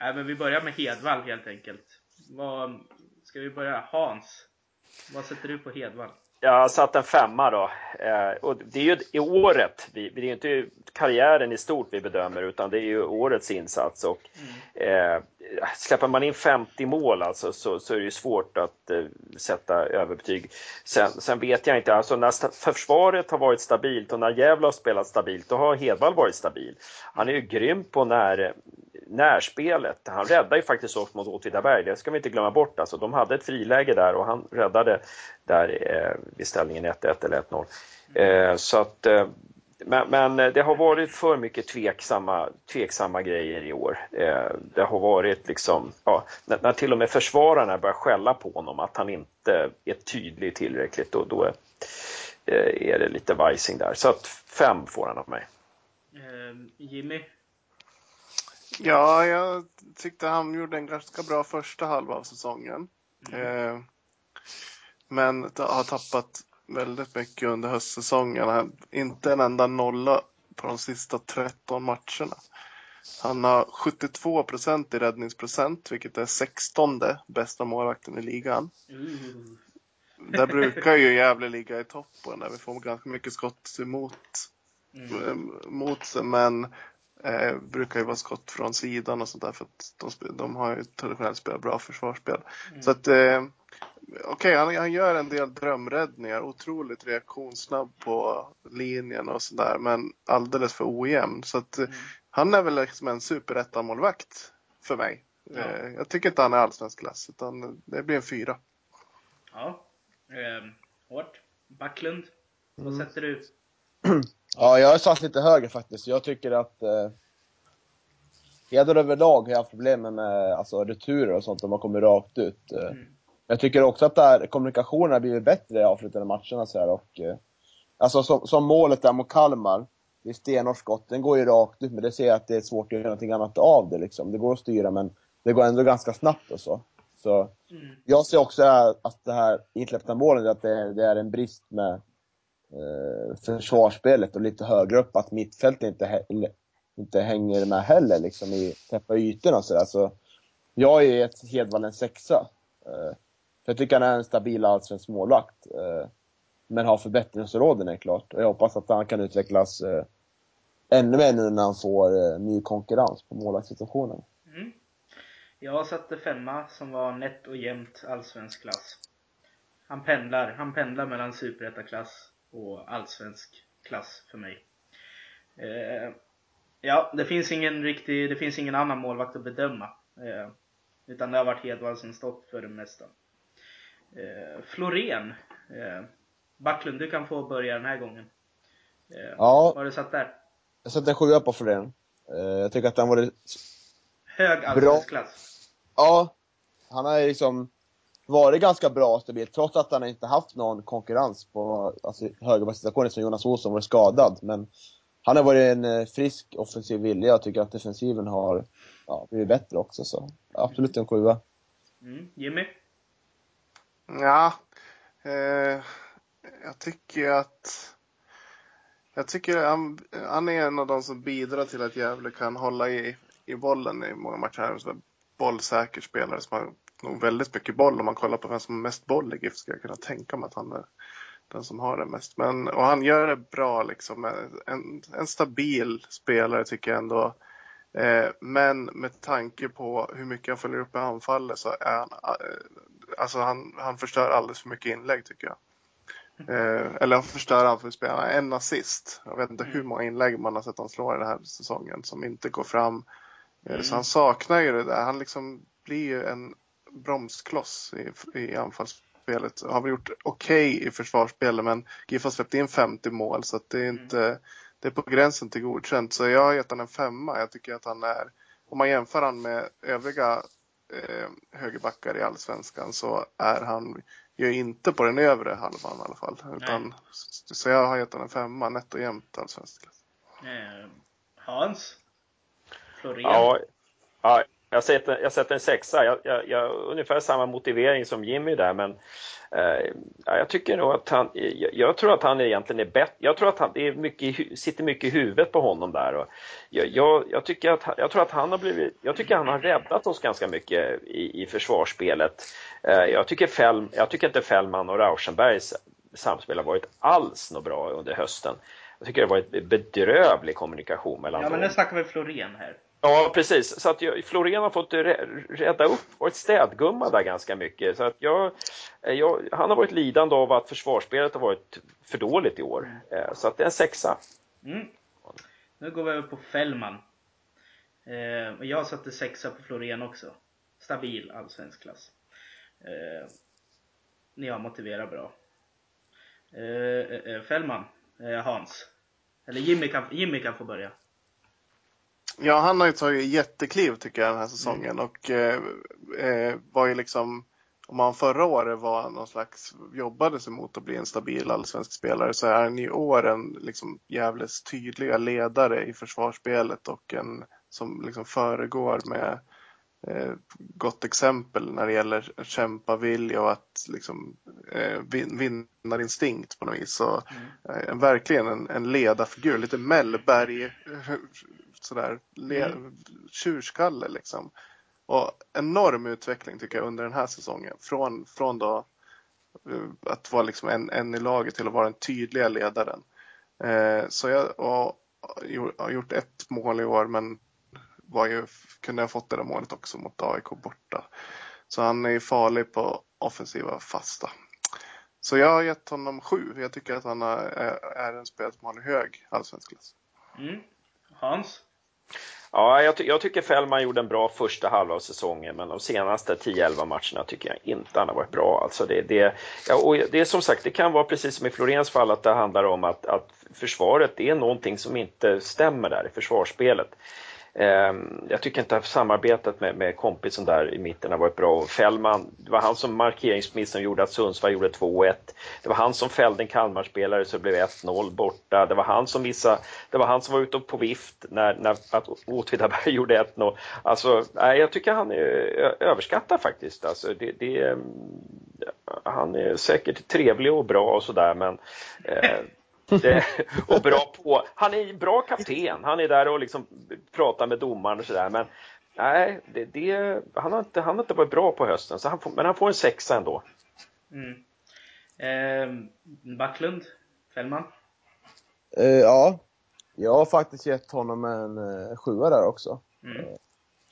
Nej, men vi börjar med Hedvall helt enkelt. Vad, ska vi börja? Hans, vad sätter du på Hedvall? Jag har satt en femma då. Eh, och det är ju i året, det är ju inte karriären i stort vi bedömer utan det är ju årets insats. Och, mm. släpper man in 50 mål alltså, så, så är det ju svårt att eh, sätta överbetyg. Sen, sen, vet jag inte, alltså när försvaret har varit stabilt och när Gävle har spelat stabilt, då har Hedvall varit stabil. Han är ju grym på när, närspelet. Han räddade ju faktiskt oss mot Åtvidaberg, det ska vi inte glömma bort. Alltså, de hade ett friläge där och han räddade där eh, vid ställningen 1-1 eller 1-0. Eh, så att, eh, men, men, det har varit för mycket tveksamma, tveksamma grejer i år. Eh, det har varit liksom, ja, när, när, till och med försvararna börjar skälla på honom att han inte är tydlig tillräckligt, och då är, eh, är det lite vajsing där. Så att fem får han av mig. Jimmy? Ja, jag tyckte han gjorde en ganska bra första halva av säsongen. Mm. Eh, men har tappat väldigt mycket under höstsäsongen. Inte en enda nolla på de sista 13 matcherna. Han har 72 procent i räddningsprocent, vilket är 16 bästa målvakten i ligan. Mm. Där brukar ju Gävle ligga i toppen, där vi får ganska mycket skott emot mm. Eh, mot sig, men eh, brukar ju vara skott från sidan och sånt där för att de, de har ju traditionellt spelat bra försvarsspel. Mm. Så att eh, Okej, okay, han, han, gör en del drömräddningar, otroligt reaktionssnabb på linjen och sådär, men alldeles för ojämn. Så att mm. han är väl liksom en superettamålvakt för mig. Ja. Eh, jag tycker inte han är allsvensk klass, utan det blir en fyra. Ja, eh, hårt. Backlund, vad mm. sätter du? Ja, jag har satt lite högre faktiskt. Jag tycker att eh, Heder överlag har haft problem med alltså, returer och sånt, om man kommer rakt ut. Eh. Mm. Jag tycker också att där, kommunikationen har blivit bättre i avslutande matcherna. Så här, och, eh, alltså, som, som, målet där mot Kalmar, det är stenhårt skott, den går ju rakt ut, men det ser jag att det är svårt att göra någonting annat av det. Liksom. Det går att styra, men det går ändå ganska snabbt och så. Så mm. Jag ser också att det här insläppta målet, att det, det är en brist med eh, försvarsspelet och lite högre upp, att mittfältet inte, inte hänger med heller liksom i täppa ytorna och sådär. Så jag är ett Hedvall en sexa. Eh, jag tycker han är en stabil allsvensk målvakt. Eh, men har förbättringsområden är klart. Och jag hoppas att han kan utvecklas eh, ännu mer nu när han får eh, ny konkurrens på målvaktssituationen. Mm. Jag satte femma som var nätt och jämnt allsvensk klass. Han pendlar, han pendlar mellan superettaklass och allsvensk klass för mig. Eh, ja, det finns ingen riktig, det finns ingen annan målvakt att bedöma. Eh, utan det har varit Hedvall som stått för det mesta. Eh, Florén. Eh, Backlund, du kan få börja den här gången. Eh, ja. Vad har du satt där? Jag satte en sjua på Florén. Eh, jag tycker att han var Hög allsvensk klass. Ja. Han har liksom varit ganska bra och stabil, trots att han inte haft någon konkurrens på alltså, högerbackssituationen som Jonas Olsson var skadad. Men han har varit en eh, frisk offensiv vilja. Jag tycker att defensiven har ja, blivit bättre också. Så absolut en sjua. Mm. Jimmy? Ja, eh, jag tycker att jag tycker han, han, är en av de som bidrar till att Gävle kan hålla i, i bollen i många matcher. Han är en bollsäker spelare som har nog väldigt mycket boll. Om man kollar på vem som har mest boll i GIF skulle jag kunna tänka mig att han är den som har det mest. Men, och han gör det bra liksom. En, en stabil spelare tycker jag ändå. Eh, men med tanke på hur mycket han följer upp i anfallet så är han, eh, alltså han, han förstör alldeles för mycket inlägg tycker jag. Eh, eller han förstör allt för spelarna. En assist. Jag vet inte hur många inlägg man har sett honom slå i den här säsongen som inte går fram. Eh, mm. Så han saknar ju det där. Han liksom blir ju en bromskloss i, i anfallsspelet. Har väl gjort okej okay i försvarsspelet men GIF har släppt in 50 mål så att det är mm. inte mm. det är på gränsen till godkänt. Så jag har gett honom en femma. Jag tycker att han är, om man jämför han med övriga eh, högerbackar i allsvenskan så är han ju inte på den övre halvan i alla fall. Utan, så jag har gett honom en femma, nätt och jämnt allsvensk eh, Hans? Florén? Ja, ja jag, sätter, jag sätter en sexa. Jag, jag, jag, ungefär samma motivering som Jimmy där, men eh, jag tycker nog att han, jag, jag, tror att han egentligen är bättre. Jag tror att han, det är mycket, sitter mycket i huvudet på honom där. Och jag, tycker att, jag tror att han har blivit, jag tycker han har räddat oss ganska mycket i, i försvarsspelet. Eh, jag, tycker Fäll, jag tycker inte Fällman och Rauschenbergs samspel har varit alls något bra under hösten. Jag tycker det har varit bedrövlig kommunikation mellan dem. Ja, men nu snackar vi Florén här. Ja, precis. Så att jag, Florén har fått rädda upp, varit städgumma där ganska mycket. Så att jag, eh, jag, han har varit lidande av att försvarsspelet har varit för dåligt i år. Eh, så att det är en sexa. Mm. Nu går vi över på Fällman. Eh, jag satte sexa på Florén också. Stabil allsvensk klass. Eh, ni har motiverat bra. Eh, Fällman, Hans. Eller Jimmy kan, Jimmy kan få börja. Ja, han har ju tagit jättekliv tycker jag den här säsongen mm. och eh, eh, var ju liksom om han förra året var någon slags, jobbade sig mot att bli en stabil allsvensk spelare så är han i år en liksom jävligt tydliga ledare i försvarsspelet och en som liksom föregår med eh, gott exempel när det gäller kämpavilja och att liksom eh, vinnarinstinkt på något vis. Så, mm. eh, verkligen en, en ledarfigur, lite Mellberg sådär mm. tjurskalle liksom. Och enorm utveckling tycker jag under den här säsongen. Från, från då eh, att vara liksom en, en i laget till att vara den tydliga ledaren. Eh, så jag och, har gjort ett mål i år men var ju, kunde ha fått det där målet också mot AIK borta. Så han är ju farlig på offensiva fasta. Så jag har gett honom sju. Jag tycker att han är, är en spelare som har en hög allsvensk klass. Mm. Hans? Ja, jag, ty jag, tycker Fällman gjorde en bra första halva av säsongen, men de senaste 10-11 matcherna tycker jag inte han har varit bra. Alltså det, det, ja, och det är som sagt, det kan vara precis som i Florens fall, att det handlar om att, att försvaret, det är någonting som inte stämmer där i försvarsspelet. Ehm, jag tycker inte att samarbetet med, med kompisen där i mitten har varit bra. Fällman, det var han som markeringsmiss som gjorde att Sundsvall gjorde 2-1. Det var han som fällde en Kalmarspelare så det blev 1-0 borta. Det var han som missade, det var han som var ute på vift när, när Åtvidaberg gjorde 1-0. Alltså, nej jag tycker han är överskattad faktiskt. Alltså, det, det, ehm, han är säkert trevlig och bra och sådär men eh, det, och bra på. Han är bra kapten. Han är där och liksom pratar med domaren och sådär. Men nej, det, det, han, har inte, han har inte varit bra på hösten. Så han får, men han får en sexa ändå. Mm. Eh, Backlund? Fällman? Eh, ja, jag har faktiskt gett honom en eh, sjua där också. Mm. Eh,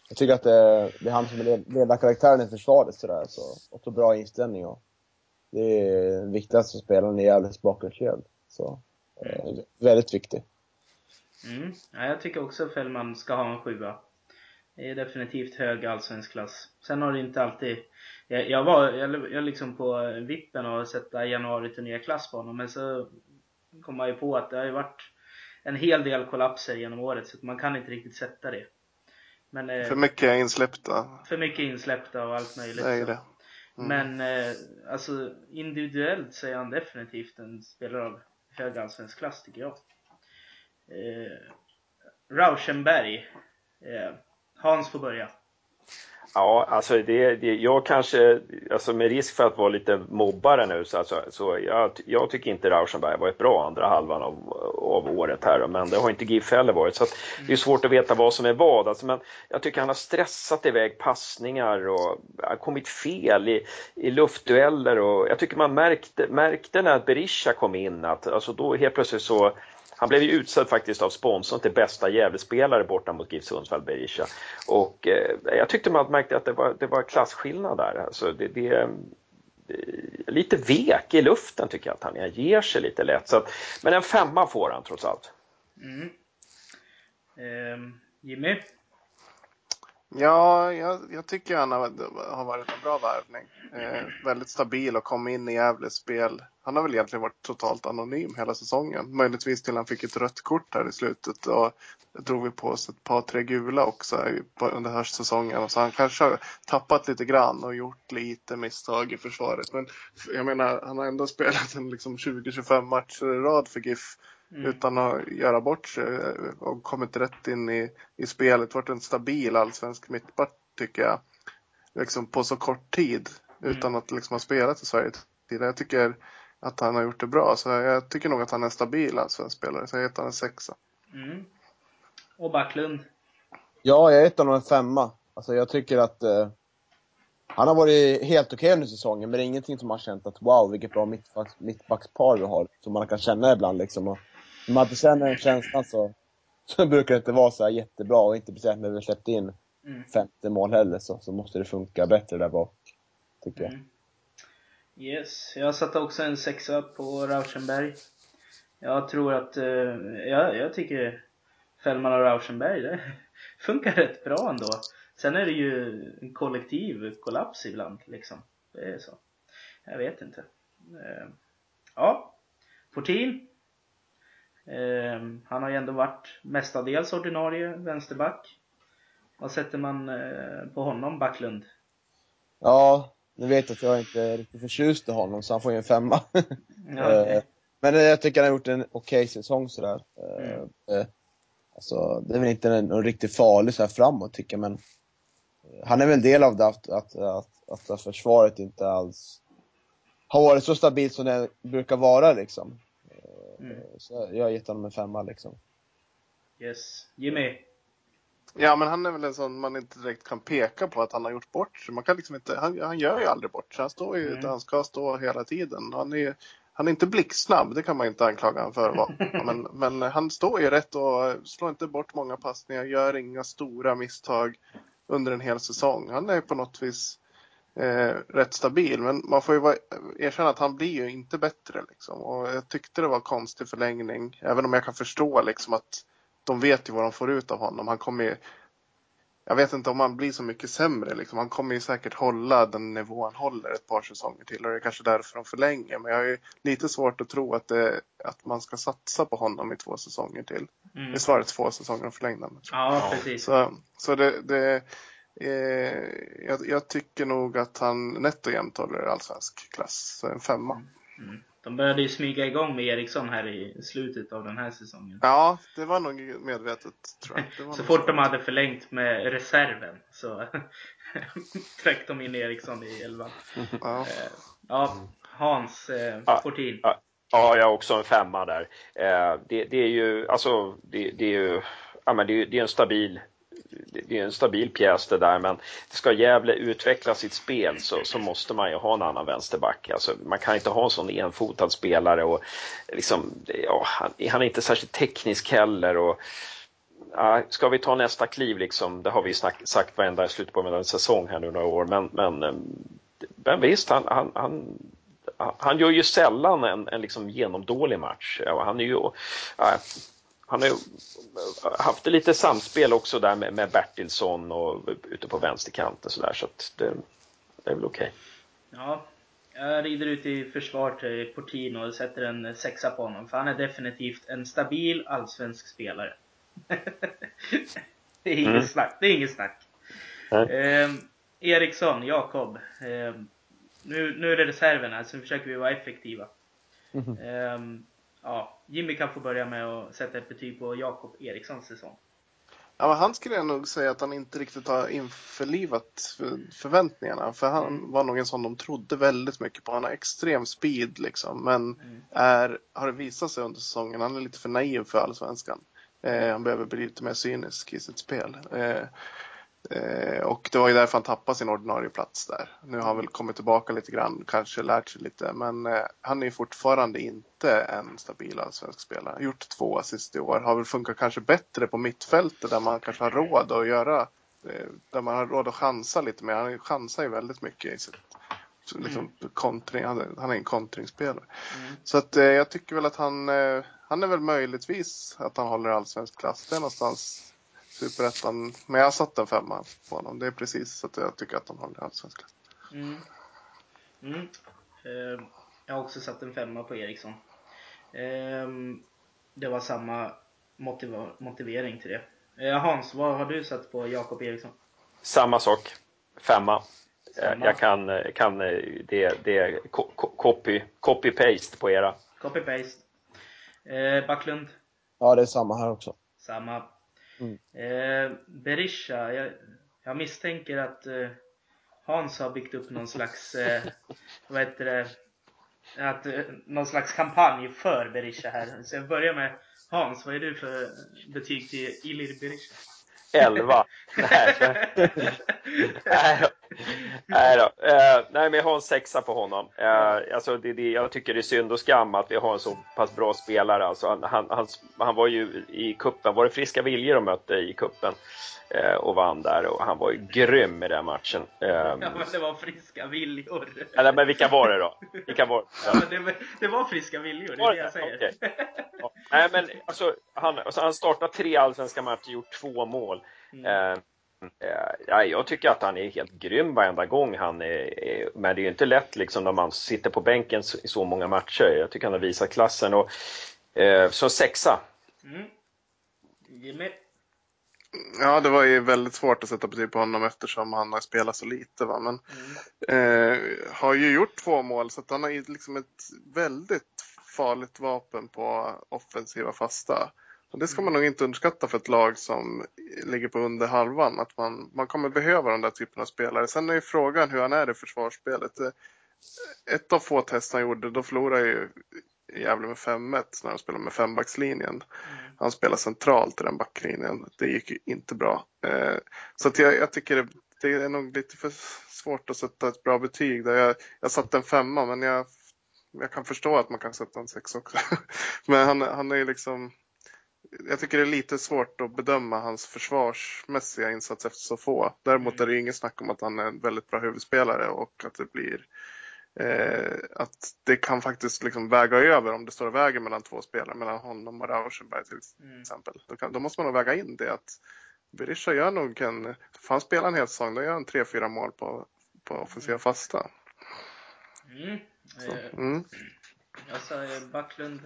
jag tycker att det, det är han som är ledarkaraktären i försvaret sådär. Så, och så bra inställning. Och det är den viktigaste spelaren i Gävles bakgrundsled. Så Eh, väldigt viktig. Mm. Ja, jag tycker också att Fällman ska ha en sjua. Det är definitivt hög allsvensk klass. Sen har det inte alltid... Jag, jag var jag, jag liksom på vippen och sätta januari till nya klass på honom, men så kom man ju på att det har ju varit en hel del kollapser genom året, så man kan inte riktigt sätta det. Men, eh, för mycket insläppta. För mycket insläppta och allt möjligt. Det är det. Mm. Men eh, alltså individuellt så är han definitivt en spelare av hög allsvensk klass tycker jag. Eh, Rauschenberg. Eh, Hans får börja. Ja, alltså det, det, jag kanske, alltså med risk för att vara lite mobbare nu, så, alltså, så jag, jag tycker inte Rauschenberg var ett bra andra halvan av, av året här, men det har inte GIF heller varit, så det är svårt att veta vad som är vad. Alltså, men jag tycker han har stressat iväg passningar och kommit fel i, i luftdueller och jag tycker man märkte, märkte när Berisha kom in att alltså då helt plötsligt så han blev ju utsedd faktiskt av sponsorn till bästa Gävlespelare borta mot GIF Sundsvall Berisha. Och eh, jag tyckte man märkte att det var, det var klasskillnad där. Alltså det, det, eh, lite vek i luften tycker jag att han är. ger sig lite lätt. Så att, men en femma får han trots allt. Mm. Eh, Jimmy? Ja, jag, jag tycker han har, har varit en bra värvning. Eh, väldigt stabil och kom in i Gävles spel. Han har väl egentligen varit totalt anonym hela säsongen. Möjligtvis till han fick ett rött kort här i slutet och drog vi på oss ett par, tre gula också under höstsäsongen. Så han kanske har tappat lite grann och gjort lite misstag i försvaret. Men jag menar, han har ändå spelat en liksom 20-25 matcher i rad för GIF Mm. utan att göra bort sig och kommit rätt in i, i spelet. Varit en stabil allsvensk mittback tycker jag. Liksom på så kort tid mm. utan att liksom ha spelat i Sverige tidigare. Jag tycker att han har gjort det bra. Så jag tycker nog att han är en stabil allsvensk spelare. Så jag heter han en sexa. Mm. Och Backlund? Ja, jag heter honom en femma. Alltså jag tycker att eh, han har varit helt okej okay under säsongen, men det är ingenting som man har känt att wow, vilket bra mittbackspar vi har. Som man kan känna ibland liksom. Och om man inte känner den känslan så, så brukar det inte vara så jättebra och inte speciellt när vi släppt in mm. femte mål heller så, så måste det funka bättre där bak. Tycker jag. Mm. Yes, jag satte också en sexa på Rauschenberg. Jag tror att, uh, ja, jag tycker Fällman och Rauschenberg, det funkar rätt bra ändå. Sen är det ju en kollektiv kollaps ibland liksom. Det är så. Jag vet inte. Uh, ja, Fortin han har ju ändå varit mestadels ordinarie vänsterback. Vad sätter man eh, på honom, Backlund? Ja, nu vet att jag inte är riktigt förtjust i honom så han får ju en femma. Ja, okay. Eh, men jag tycker han har gjort en okej okay säsong sådär. Mm. Eh, alltså, det är väl inte en, en riktigt farlig så här framåt tycker jag men han är väl del av det att, att, att, att försvaret inte alls har varit så stabilt som det brukar vara liksom. Mm. Så jag har gett honom en femma liksom. Yes. Jimmy? Ja, men han är väl en sån man inte direkt kan peka på att han har gjort bort sig. Man kan liksom inte, han, han gör ju aldrig bort sig. Han står ju mm. där han ska stå hela tiden. Han är, han är inte blixtsnabb, det kan man inte anklaga honom för att vara. Men, men han står ju rätt och slår inte bort många passningar, gör inga stora misstag under en hel säsong. Han är på något vis eh, rätt stabil. Men man får ju vara, erkänna att han blir ju inte bättre. Liksom. Och jag tyckte det var konstig förlängning. Även om jag kan förstå liksom, att de vet ju vad de får ut av honom. Han kommer ju, jag vet inte om han blir så mycket sämre. Liksom. Han kommer ju säkert hålla den nivå han håller ett par säsonger till. Och det är kanske därför de förlänger. Men jag har ju lite svårt att tro att, det, att man ska satsa på honom i två säsonger till. Mm. Det är svaret två säsonger de förlängde Ja, precis. Så, så det, det Eh, jag, jag, tycker nog att han nätt och jämnt håller allsvensk klass, så en femma. Mm. mm. De började ju smyga igång med Eriksson här i slutet av den här säsongen. Ja, det var nog medvetet tror jag. så fort de hade förlängt med reserven så tryckte de in Eriksson i elvan. Ja. Eh, ja, Hans eh, ja, Fortin. Ja, ja, jag har också en femma där. Eh, det, det, är ju, alltså, det, det är ju, ja men det, det är en stabil det är en stabil pjäs det där men ska Gävle utveckla sitt spel så, så måste man ju ha en annan vänsterback. Alltså, man kan inte ha en sån enfotad spelare och liksom, ja, han, han är inte särskilt teknisk heller. Och, ja, ska vi ta nästa kliv liksom, det har vi snack, sagt varenda slutet på en säsong här nu några år men, men, eh, men visst, han, han, han han gör ju sällan en, en liksom genomdålig match. Ja, han är ju, han har ju haft lite samspel också där med, med Bertilsson och ute på vänsterkanten sådär så att det, det är väl okej. Okay. Ja, jag rider ut i försvar till Portino och sätter en sexa på honom för han är definitivt en stabil allsvensk spelare. det är inget mm. snack. Det är inget snack. Eh, Eriksson, Jakob. Eh, nu, nu är det reserverna så nu försöker vi vara effektiva. Mm. Eh, ja, Jimmy kan få börja med att sätta ett betyg på Jakob Erikssons säsong. Ja, men han skulle jag nog säga att han inte riktigt har införlivat förväntningarna. För han mm. var nog en sån de trodde väldigt mycket på. Han har extrem speed liksom. Men mm. är, har det visat sig under säsongen, han är lite för naiv för allsvenskan. Eh, han behöver bli lite mer cynisk i sitt spel. Eh, Eh, och det var ju därför han tappade sin ordinarie plats där. Nu har han väl kommit tillbaka lite grann, kanske lärt sig lite. Men eh, han är ju fortfarande inte en stabil allsvensk spelare. Gjort två assist i år. Har väl funkat kanske bättre på mittfältet där man kanske har råd att göra, eh, där man har råd att chansa lite mer. Han chansar ju väldigt mycket i sitt liksom, mm. kontring, han, han är en kontringsspelare. Mm. Så att jag tycker väl att han, han är väl möjligtvis att han håller allsvensk klass. Det är någonstans Superettan. Men jag har satt en femma på honom. Det är precis så att jag tycker att han håller allsvensk klass. Mm. Mm. Eh, jag har också satt en femma på Eriksson. Eh, det var samma motiv motivering till det. Eh, Hans, vad har du satt på Jakob Eriksson? Samma sak. Femma. Samma. Jag kan, kan det, det är copy, copy paste på era. Copy paste. Eh, Backlund? Ja, det är samma här också. Samma. Mm. Eh, Berisha, jag, jag, misstänker att eh, Hans har byggt upp någon slags, eh, vad heter det, att, eh, någon slags kampanj för Berisha här. Så jag börjar med Hans, vad är du för betyg till Ilir Berisha? 11. nej, nej, nej då. Uh, nej, men jag har en sexa på honom. Uh, alltså det, det, jag tycker det är synd och skam att vi har en så pass bra spelare. Alltså han, han, han, han var ju i kuppen var det Friska Viljor de mötte i kuppen uh, och vann där och han var ju grym i den matchen. Uh, ja, men det var Friska Viljor. Eller, men vilka var det då? Vilka var ja, men det, det var Friska Viljor, det är det jag säger. Okay. Ja. Nej, men alltså, han, alltså, han startat tre allsvenska matcher, gjort två mål. Mm. Ja, jag tycker att han är helt grym varenda gång han är, men det är ju inte lätt liksom när man sitter på bänken i så många matcher. Jag tycker han har visat klassen och eh, så sexa. Mm. Jimmy? Ja, det var ju väldigt svårt att sätta betyg på honom eftersom han har spelat så lite. Va? Men mm. eh, har ju gjort två mål så att han har ju liksom ett väldigt farligt vapen på offensiva fasta. Och det ska man nog inte underskatta för ett lag som ligger på under halvan. Att man, man kommer behöva den där typen av spelare. Sen är ju frågan hur han är i försvarsspelet. Eh, ett av få test han gjorde, då förlorade ju Gävle med 5-1 när de spelade med fembackslinjen. Mm. Han spelade centralt i den backlinjen. Det gick ju inte bra. Eh, så jag, jag tycker det, det, är nog lite för svårt att sätta ett bra betyg. Där jag, jag satte en femma men jag, jag kan förstå att man kan sätta en sex också. men han, han är ju liksom jag tycker det är lite svårt att bedöma hans försvarsmässiga insats efter så få. Däremot mm. är det inget snack om att han är en väldigt bra huvudspelare och att det blir eh, att det kan faktiskt liksom väga över om det står och väger mellan två spelare, mellan honom och Rauschenberg till mm. exempel. Då, kan, då, måste man nog väga in det att Berisha gör nog en, för han spelar en hel säsong, då gör han tre, fyra mål på, på offensiva mm. fasta. Mm. Så, eh, mm. Jag sa Backlund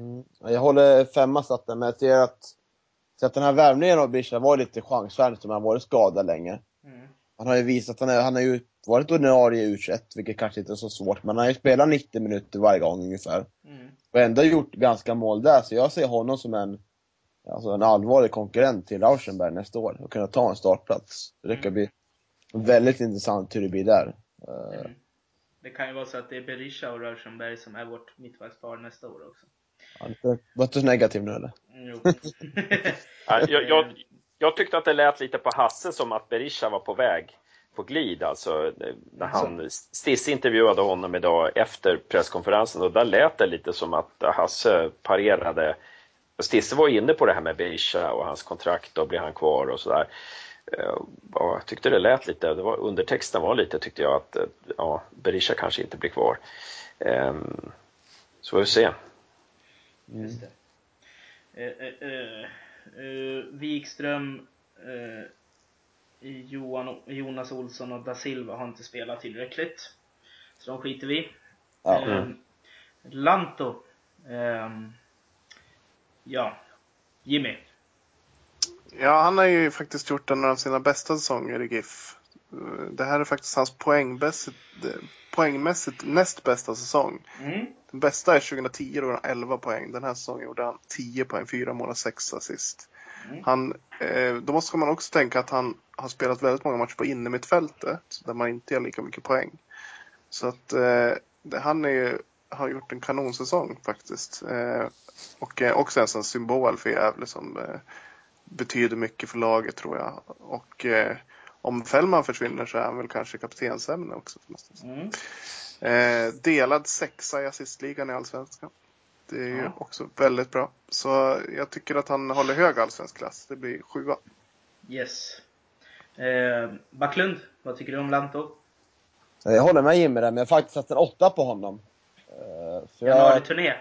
Mm. Jag håller femma satten, men jag ser att, så att den här värvningen av Bisha var lite chansvärd som han varit skadad länge. Mm. Han har ju visat att han, är, han har ju varit ordinarie i U21, vilket kanske inte är så svårt, men han har ju spelat 90 minuter varje gång ungefär. Mm. Och ändå gjort ganska mål där, så jag ser honom som en, alltså en allvarlig konkurrent till Rauschenberg nästa år och kunna ta en startplats. Det kan mm. bli väldigt intressant hur det blir där. Mm. Det kan ju vara så att det är Berisha och Rauschenberg som är vårt mittbackspar nästa år också. Ja, var inte så negativ nu eller? Jo. jag, jag, jag, tyckte att det lät lite på Hasse som att Berisha var på väg på glid alltså. När han, Stisse intervjuade honom idag efter presskonferensen och där lät det lite som att Hasse parerade. Stisse var inne på det här med Berisha och hans kontrakt och blir han kvar och sådär. Eh, jag tyckte det lät lite, det var, undertexten var lite tyckte jag att ja, Berisha kanske inte blir kvar. Um, så får vi se. Mm. Just det. Eh, eh, eh, Wikström, Johan, Jonas Olsson och da Silva har inte spelat tillräckligt. Så de skiter vi ja. mm. Lanto. ja, Jimmy. Ja, han har ju faktiskt gjort en av sina bästa säsonger i GIF. Det här är faktiskt hans poängmässigt, poängmässigt näst bästa säsong. Mm. Den bästa är 2010 då han 11 poäng. Den här säsongen gjorde han 10 poäng, 4 mål och 6 assist. Mm. Han, eh, då måste man också tänka att han har spelat väldigt många matcher på innermittfältet där man inte ger lika mycket poäng. Så att eh, han är, har gjort en kanonsäsong faktiskt. Eh, och är också en sån symbol för Gävle som eh, betyder mycket för laget tror jag. Och eh, om Fällman försvinner så är han väl kanske kaptensämne också. Mm. Eh, delad sexa i assistligan i Allsvenskan. Det är ju också väldigt bra. Så jag tycker att han håller hög allsvensk klass. Det blir sjua. Yes. Eh, Backlund, vad tycker du om Lanto? Jag håller med Jimmy där, men jag har faktiskt satt en åtta på honom. Eh, Januari-turné?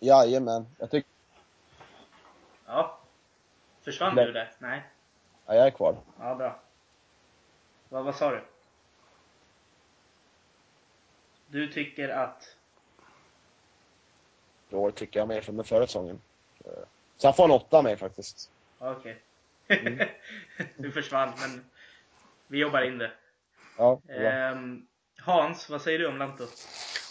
Jajamän. Jag tycker... Ja. Försvann Nej. du där? Nej. Ja, jag är kvar. Ja, bra. Vad, vad sa du? Du tycker att? Då tycker jag mer från den förra säsongen. Så han får en åtta med faktiskt. Okej. Okay. Mm. du försvann, men vi jobbar in det. Ja, ehm, Hans, vad säger du om Lanto?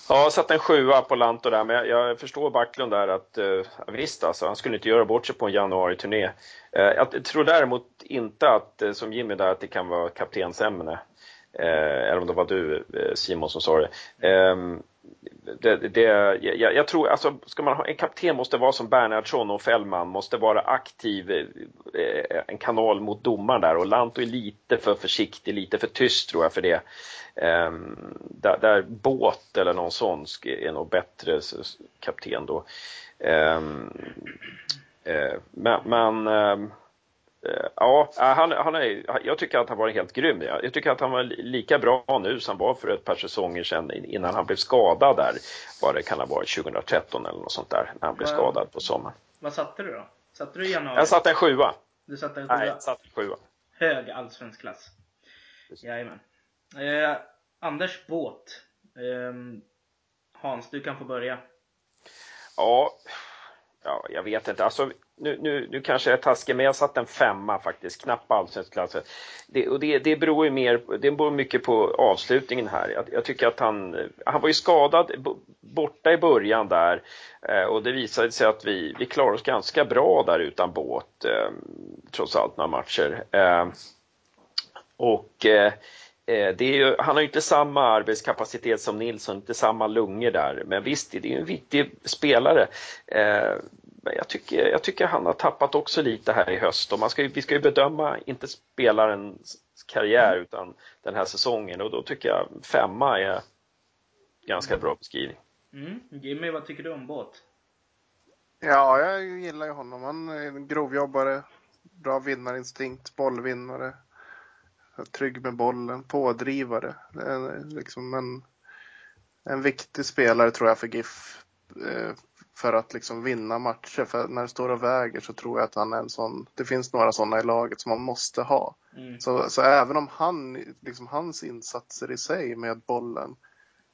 Ja, jag satt en sjua på Lanto där, men jag, jag förstår Backlund där att eh, visst alltså, han skulle inte göra bort sig på en januari-turné. Eh, jag tror däremot inte att, eh, som Jimmy där, att det kan vara kaptensämne. Eh, eller om det var du eh, Simon som sa det. Eh, det, det, jag, jag, tror, alltså, ska man ha, en kapten måste vara som Bernhardsson och Fällman, måste vara aktiv, eh, en kanal mot domaren där och Lanto är lite för försiktig, lite för tyst tror jag för det. Eh, där, där båt eller någon sån är nog bättre kapten då. Ehm, eh, men, men Eh, ja, han, han är, jag tycker att han var helt grym. Jag tycker att han var lika bra nu som han var för ett par säsonger sedan innan han blev skadad där. Vad det kan ha varit 2013 eller något sånt där, när han blev skadad på sommaren. Vad satte du då? Satte du i januari? Jag satte en sjua. Du satte en sjua? Nej, jag satte en sjua. Hög allsvensk klass. Jajamän. Eh, Anders Båt. Eh, Hans, du kan få börja. Ja, ja, jag vet inte. Alltså, nu, nu, nu kanske jag är taskig, men jag satt en femma faktiskt, knapp allsvensk klass. Det, och det, det beror ju mer, det beror mycket på avslutningen här. Jag, jag, tycker att han, han var ju skadad borta i början där eh, och det visade sig att vi, vi klarade oss ganska bra där utan båt, eh, trots allt några matcher. Eh, och eh, eh, det är ju, han har ju inte samma arbetskapacitet som Nilsson, inte samma lungor där, men visst, det är ju en viktig spelare men jag tycker, jag tycker han har tappat också lite här i höst. Och man ska ju, vi ska ju bedöma inte spelarens karriär utan den här säsongen och då tycker jag femma är ganska bra beskrivning. Mm. Jimmy, vad tycker du om Båt? Ja, jag gillar ju honom. Han är en grovjobbare, bra vinnarinstinkt, bollvinnare, trygg med bollen, pådrivare. Liksom en, en viktig spelare tror jag för GIF eh, för att liksom vinna matcher. För när det står och väger så tror jag att han är en sån, det finns några sådana i laget som man måste ha. Mm. Så, så även om han, liksom hans insatser i sig med bollen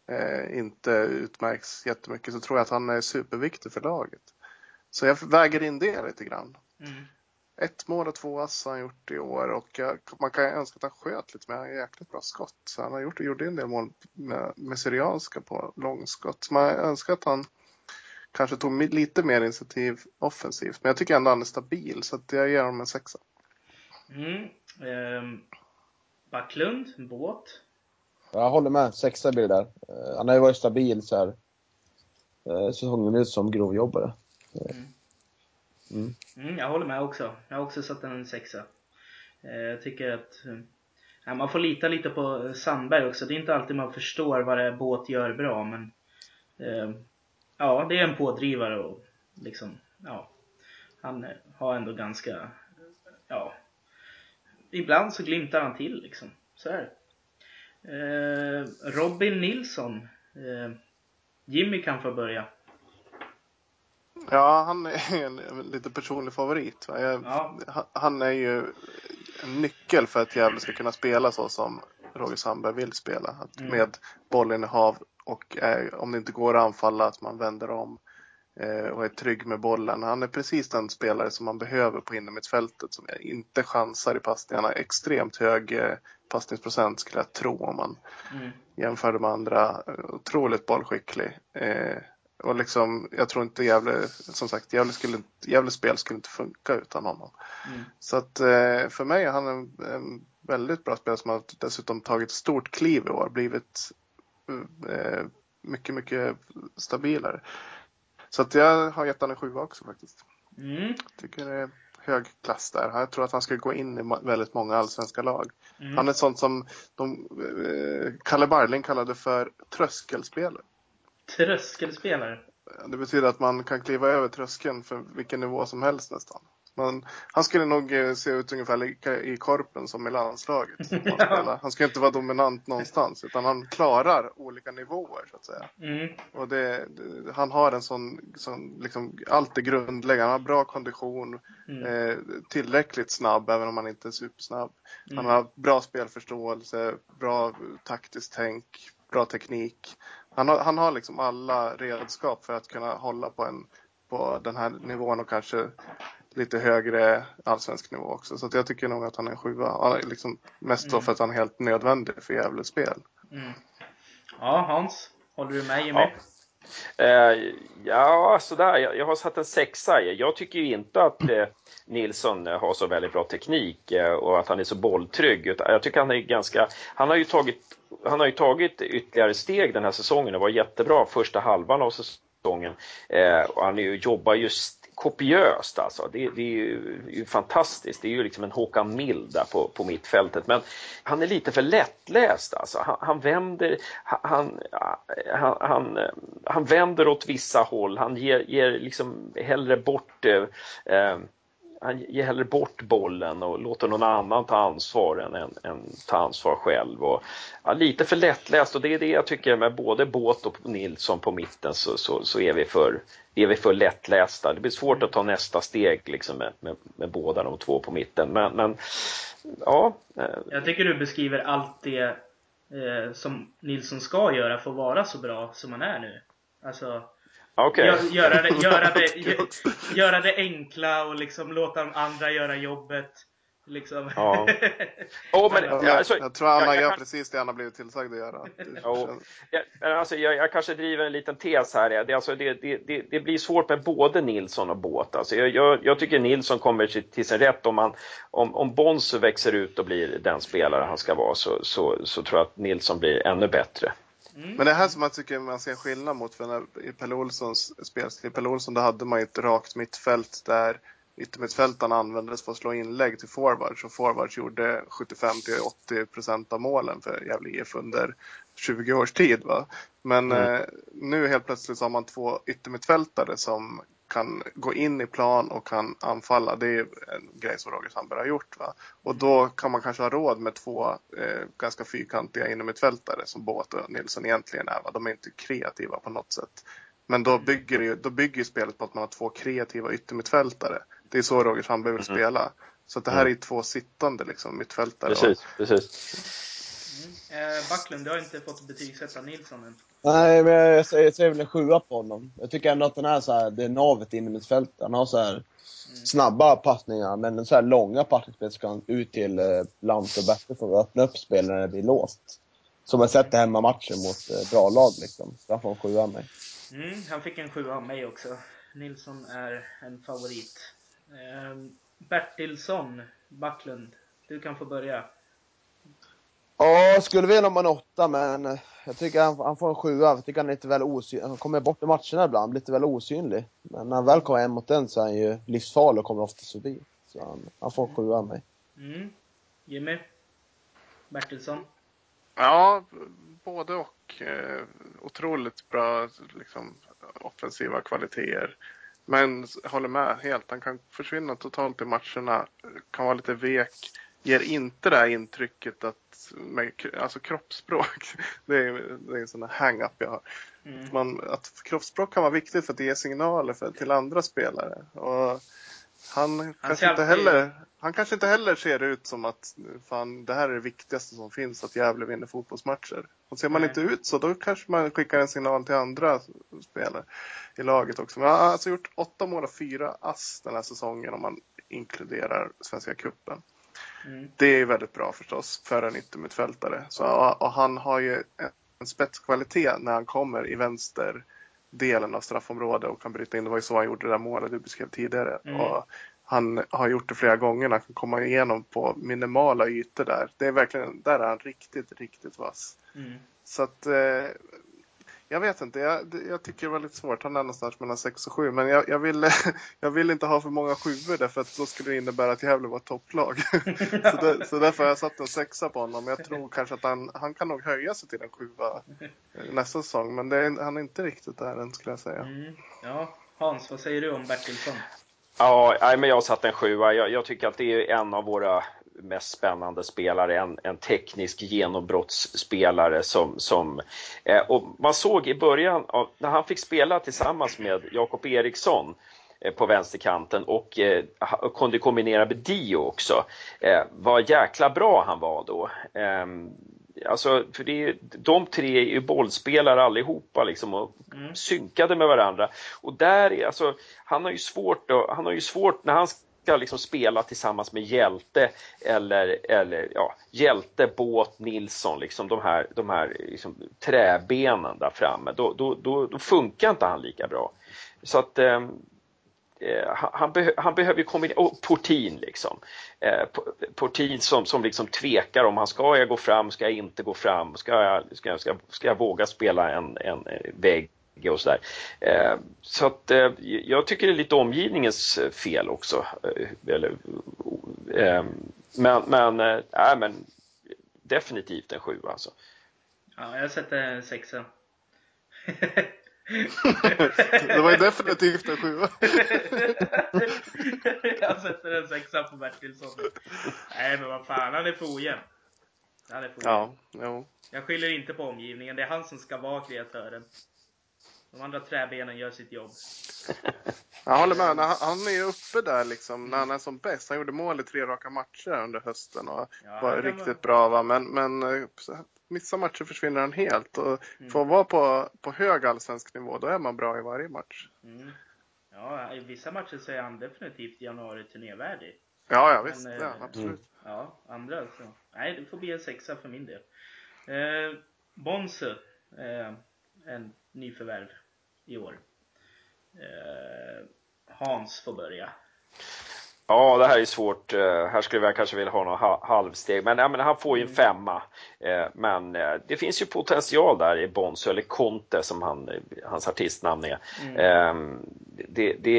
eh, inte utmärks jättemycket så tror jag att han är superviktig för laget. Så jag väger in det lite grann. Mm. Ett mål och två ass har han gjort i år och jag, man kan önska att han sköt lite mer. jäkligt bra skott. Så han har gjort, gjorde en del mål med, med Syrianska på långskott. Man önskar att han kanske tog lite mer initiativ offensivt. Men jag tycker ändå han är stabil, så jag ger honom en sexa. Mm. Eh, Backlund, båt. Jag håller med, sexa blir det där. Eh, han har ju varit stabil så här eh, säsongen ut som grovjobbare. Mm. Mm. Mm, jag håller med också. Jag har också satt en sexa. Eh, jag tycker att ja, man får lita lite på Sandberg också. Det är inte alltid man förstår vad det är båt gör bra, men eh, ja, det är en pådrivare och liksom, ja, han har ändå ganska, ja, ibland så glimtar han till liksom. Så är det. Eh, Robin Nilsson. Eh, Jimmy kan få börja. Ja, han är en, en lite personlig favorit. Jag, ja. Han är ju en nyckel för att Gävle ska kunna spela så som Roger Sandberg vill spela. Att mm. Med bollinnehav och är, om det inte går att anfalla att man vänder om eh, och är trygg med bollen. Han är precis den spelare som man behöver på innermittfältet som inte chansar i passningarna. Extremt hög eh, passningsprocent skulle jag tro om man mm. jämför med andra. Otroligt bollskicklig. Eh, och liksom, jag tror inte Gävle, som sagt, Gävle, skulle, Gävles spel skulle inte funka utan honom. Mm. Så att eh, för mig är han en, en väldigt bra spelare som har dessutom tagit stort kliv i år. Blivit eh, mycket, mycket stabilare. Så att jag har gett honom en sjua också faktiskt. Mm. Tycker det är hög klass där. Jag tror att han ska gå in i väldigt många allsvenska lag. Mm. Han är sånt som de, eh, Kalle Barling kallade för tröskelspelare. Tröskelspelare? Det betyder att man kan kliva över tröskeln för vilken nivå som helst nästan. Man, han skulle nog eh, se ut ungefär lika i korpen som i landslaget. ja. Han skulle inte vara dominant någonstans utan han klarar olika nivåer så att säga. Mm. Och det, det, han har en sån, sån liksom, allt är grundläggande. Han har bra kondition, mm. eh, tillräckligt snabb även om han inte är supersnabb. Mm. Han har bra spelförståelse, bra taktiskt tänk, bra teknik. Han har, han har liksom alla redskap för att kunna hålla på, en, på den här nivån och kanske lite högre allsvensk nivå också. Så jag tycker nog att han är en sjua. Liksom mest då mm. för att han är helt nödvändig för Gävles spel. Mm. Ja, Hans, håller du med Jimmy? Ja. Eh, ja, sådär. Jag, jag har satt en sexa. Jag tycker ju inte att eh, Nilsson har så väldigt bra teknik eh, och att han är så bolltrygg. Jag tycker han är ganska, han har ju tagit, han har ju tagit ytterligare steg den här säsongen och var jättebra första halvan av säsongen. Eh, och han är ju, jobbar just kopiöst alltså. Det, det är, ju, ju, fantastiskt. Det är ju liksom en Håkan Mild där på, på mittfältet. Men han är lite för lättläst alltså. Han, han vänder, han, han, han, han, vänder åt vissa håll. Han ger, ger liksom hellre bort eh, eh han ger hellre bort bollen och låter någon annan ta ansvar än, än, än ta ansvar själv. Och, ja, lite för lättläst och det är det jag tycker med både Båt och Nilsson på mitten så, så, så är, vi för, är vi för lättlästa. Det blir svårt att ta nästa steg liksom med, med, med båda de två på mitten. Men, men ja. Jag tycker du beskriver allt det eh, som Nilsson ska göra för att vara så bra som han är nu. Alltså, Okay. Gör, göra, det, göra, det, göra det enkla och liksom låta de andra göra jobbet. Liksom. Ja. Oh, men, ja, alltså, jag tror Anna jag, gör kan... precis det han har blivit tillsagd att göra. Oh. Ja, alltså, jag, jag, kanske driver en liten tes här. Det, alltså, det, det, det blir svårt med både Nilsson och Båt. Alltså, jag, jag, tycker Nilsson kommer till sin rätt om, man, om, om Bonsu växer ut och blir den spelare han ska vara så, så, så tror jag att Nilsson blir ännu bättre. Mm. Men det här som man tycker man ser skillnad mot för när, i Pelle Olssons spelstil. Pelle Olsson då hade man ju ett rakt mittfält där yttermittfältarna användes för att slå inlägg till forwards och forwards gjorde 75 80 procent av målen för Gävle IF under 20 års tid. Va? Men mm. eh, nu helt plötsligt så har man två yttermittfältare som kan gå in i plan och kan anfalla. Det är en grej som Roger Sandberg har gjort. Va? Och då kan man kanske ha råd med två eh, ganska fyrkantiga innermittfältare som Båt och Nilsson egentligen är. Va? De är inte kreativa på något sätt. Men då bygger, ju, då bygger spelet på att man har två kreativa yttermittfältare. Det är så Roger Sandberg vill mm. spela. Så det här mm. är två sittande liksom, mittfältare. Precis, precis. Mm. Eh, Backlund, du har inte fått betygsätta Nilsson än. Nej, men jag säger, jag säger väl en sjua på honom. Jag tycker ändå att den är så här, det är navet inne i mitt fält. Han har så här mm. snabba passningar, men så här långa passningsspel ska han ut till eh, Lant och Bätte för att öppna upp spelet när det blir låst. Som jag sett det hemma matchen mot eh, bra lag liksom. Så han får en sjua av mig. Mm, han fick en sjua av mig också. Nilsson är en favorit. Eh, Bertilsson, Backlund, du kan få börja. Ja, skulle vilja om man åtta, men eh, jag tycker han, han får en sjua. Jag tycker han är lite väl osynlig. Han kommer bort i matcherna ibland, lite väl osynlig. Men när han väl kommer hem mot den så är han ju livsfarlig och kommer ofta förbi. Så han, han får en sjua av mig. Mm. Jimmy? Bertilsson? Ja, både och. Eh, otroligt bra liksom, offensiva kvaliteter. Men håller med helt. Han kan försvinna totalt i matcherna. Kan vara lite vek ger inte det här intrycket att, med, alltså kroppsspråk, det är, det är en sån här hang-up jag har. Mm. Man, att kroppsspråk kan vara viktigt för att ge signaler för, till andra spelare. Och han, han kanske inte heller, han kanske inte heller ser ut som att fan, det här är det viktigaste som finns, att Gävle vinner fotbollsmatcher. Och ser man Nej. inte ut så, då kanske man skickar en signal till andra spelare i laget också. Men han har alltså gjort åtta mål och fyra ass den här säsongen om man inkluderar Svenska cupen. Mm. Det är väldigt bra förstås för en yttermittfältare. Så, och han har ju en spetskvalitet när han kommer i vänster delen av straffområdet och kan bryta in. Det var ju så han gjorde det där målet du beskrev tidigare. Mm. Och han har gjort det flera gånger. Han kan komma igenom på minimala ytor där. Det är verkligen, där är han riktigt, riktigt vass. Mm. Så att eh, jag vet inte, jag, jag, tycker det var lite svårt. Han är någonstans mellan 6 och 7. Men jag, jag, vill, jag vill inte ha för många sjuor därför att då skulle det innebära att Gävle var ett topplag. så, det, så därför har jag satt en sexa på honom. Jag tror kanske att han, han kan nog höja sig till en sjua nästa säsong. Men är, han är inte riktigt där än skulle jag säga. Mm. Ja, Hans, vad säger du om Bertilsson? Ja, nej, men jag har satt en sjua. Jag, jag, tycker att det är en av våra mest spännande spelare, en, en teknisk genombrottsspelare som, som eh, och man såg i början, av, när han fick spela tillsammans med Jakob Eriksson eh, på vänsterkanten och eh, kunde kombinera med Dio också. Eh, vad jäkla bra han var då. Eh, alltså, för det är, de tre är ju bollspelare allihopa liksom och mm. synkade med varandra. Och där är alltså, han har ju svårt då, han har ju svårt när han ska liksom spela tillsammans med Hjälte eller, eller ja, Hjälte, Båt, Nilsson, liksom de här, de här liksom, träbenen där framme, då, då, då, då funkar inte han lika bra. Så att ehm, eh, han, be, han behöver ju kombinera, och Portin liksom. Eh, Portin som, som liksom tvekar om han ska jag gå fram, ska jag inte gå fram, ska jag, ska jag, ska, jag, ska jag våga spela en, en eh, vägg och sådär. Eh, så att eh, jag tycker det är lite omgivningens fel också. Eh, eller, eh, men, men, äh, men definitivt en sjua alltså. Ja, jag sätter en sexa. det var ju definitivt en sjua. jag sätter en sexa på Bertilsson. Nej men vad fan, han är för ojämn. Han är för ojämn. Ja, jo. Jag skyller inte på omgivningen, det är han som ska vara kreatören. De andra träbenen gör sitt jobb. Jag håller med. Han är ju uppe där liksom när han är som bäst. Han gjorde mål i tre raka matcher under hösten och ja, var riktigt vara... bra. Va? Men, men eh, vissa matcher försvinner han helt. Och mm. För att vara på, på hög allsvensk nivå, då är man bra i varje match. Mm. Ja, i vissa matcher så är han definitivt januari-turnévärdig. Ja, ja visst. Men, ja, eh, absolut. Ja, andra så. Nej, det får bli en sexa för min del. Eh, Bonsu, eh, en nyförvärv i år. Eh, Hans får börja. Ja, det här är svårt. Eh, här skulle jag kanske vilja ha något halvsteg. Men, ja, men han får ju en mm. femma. Eh, men det finns ju potential där i Bonzo, eller Conte som han, hans artistnamn är. Mm. Ehm, det, det,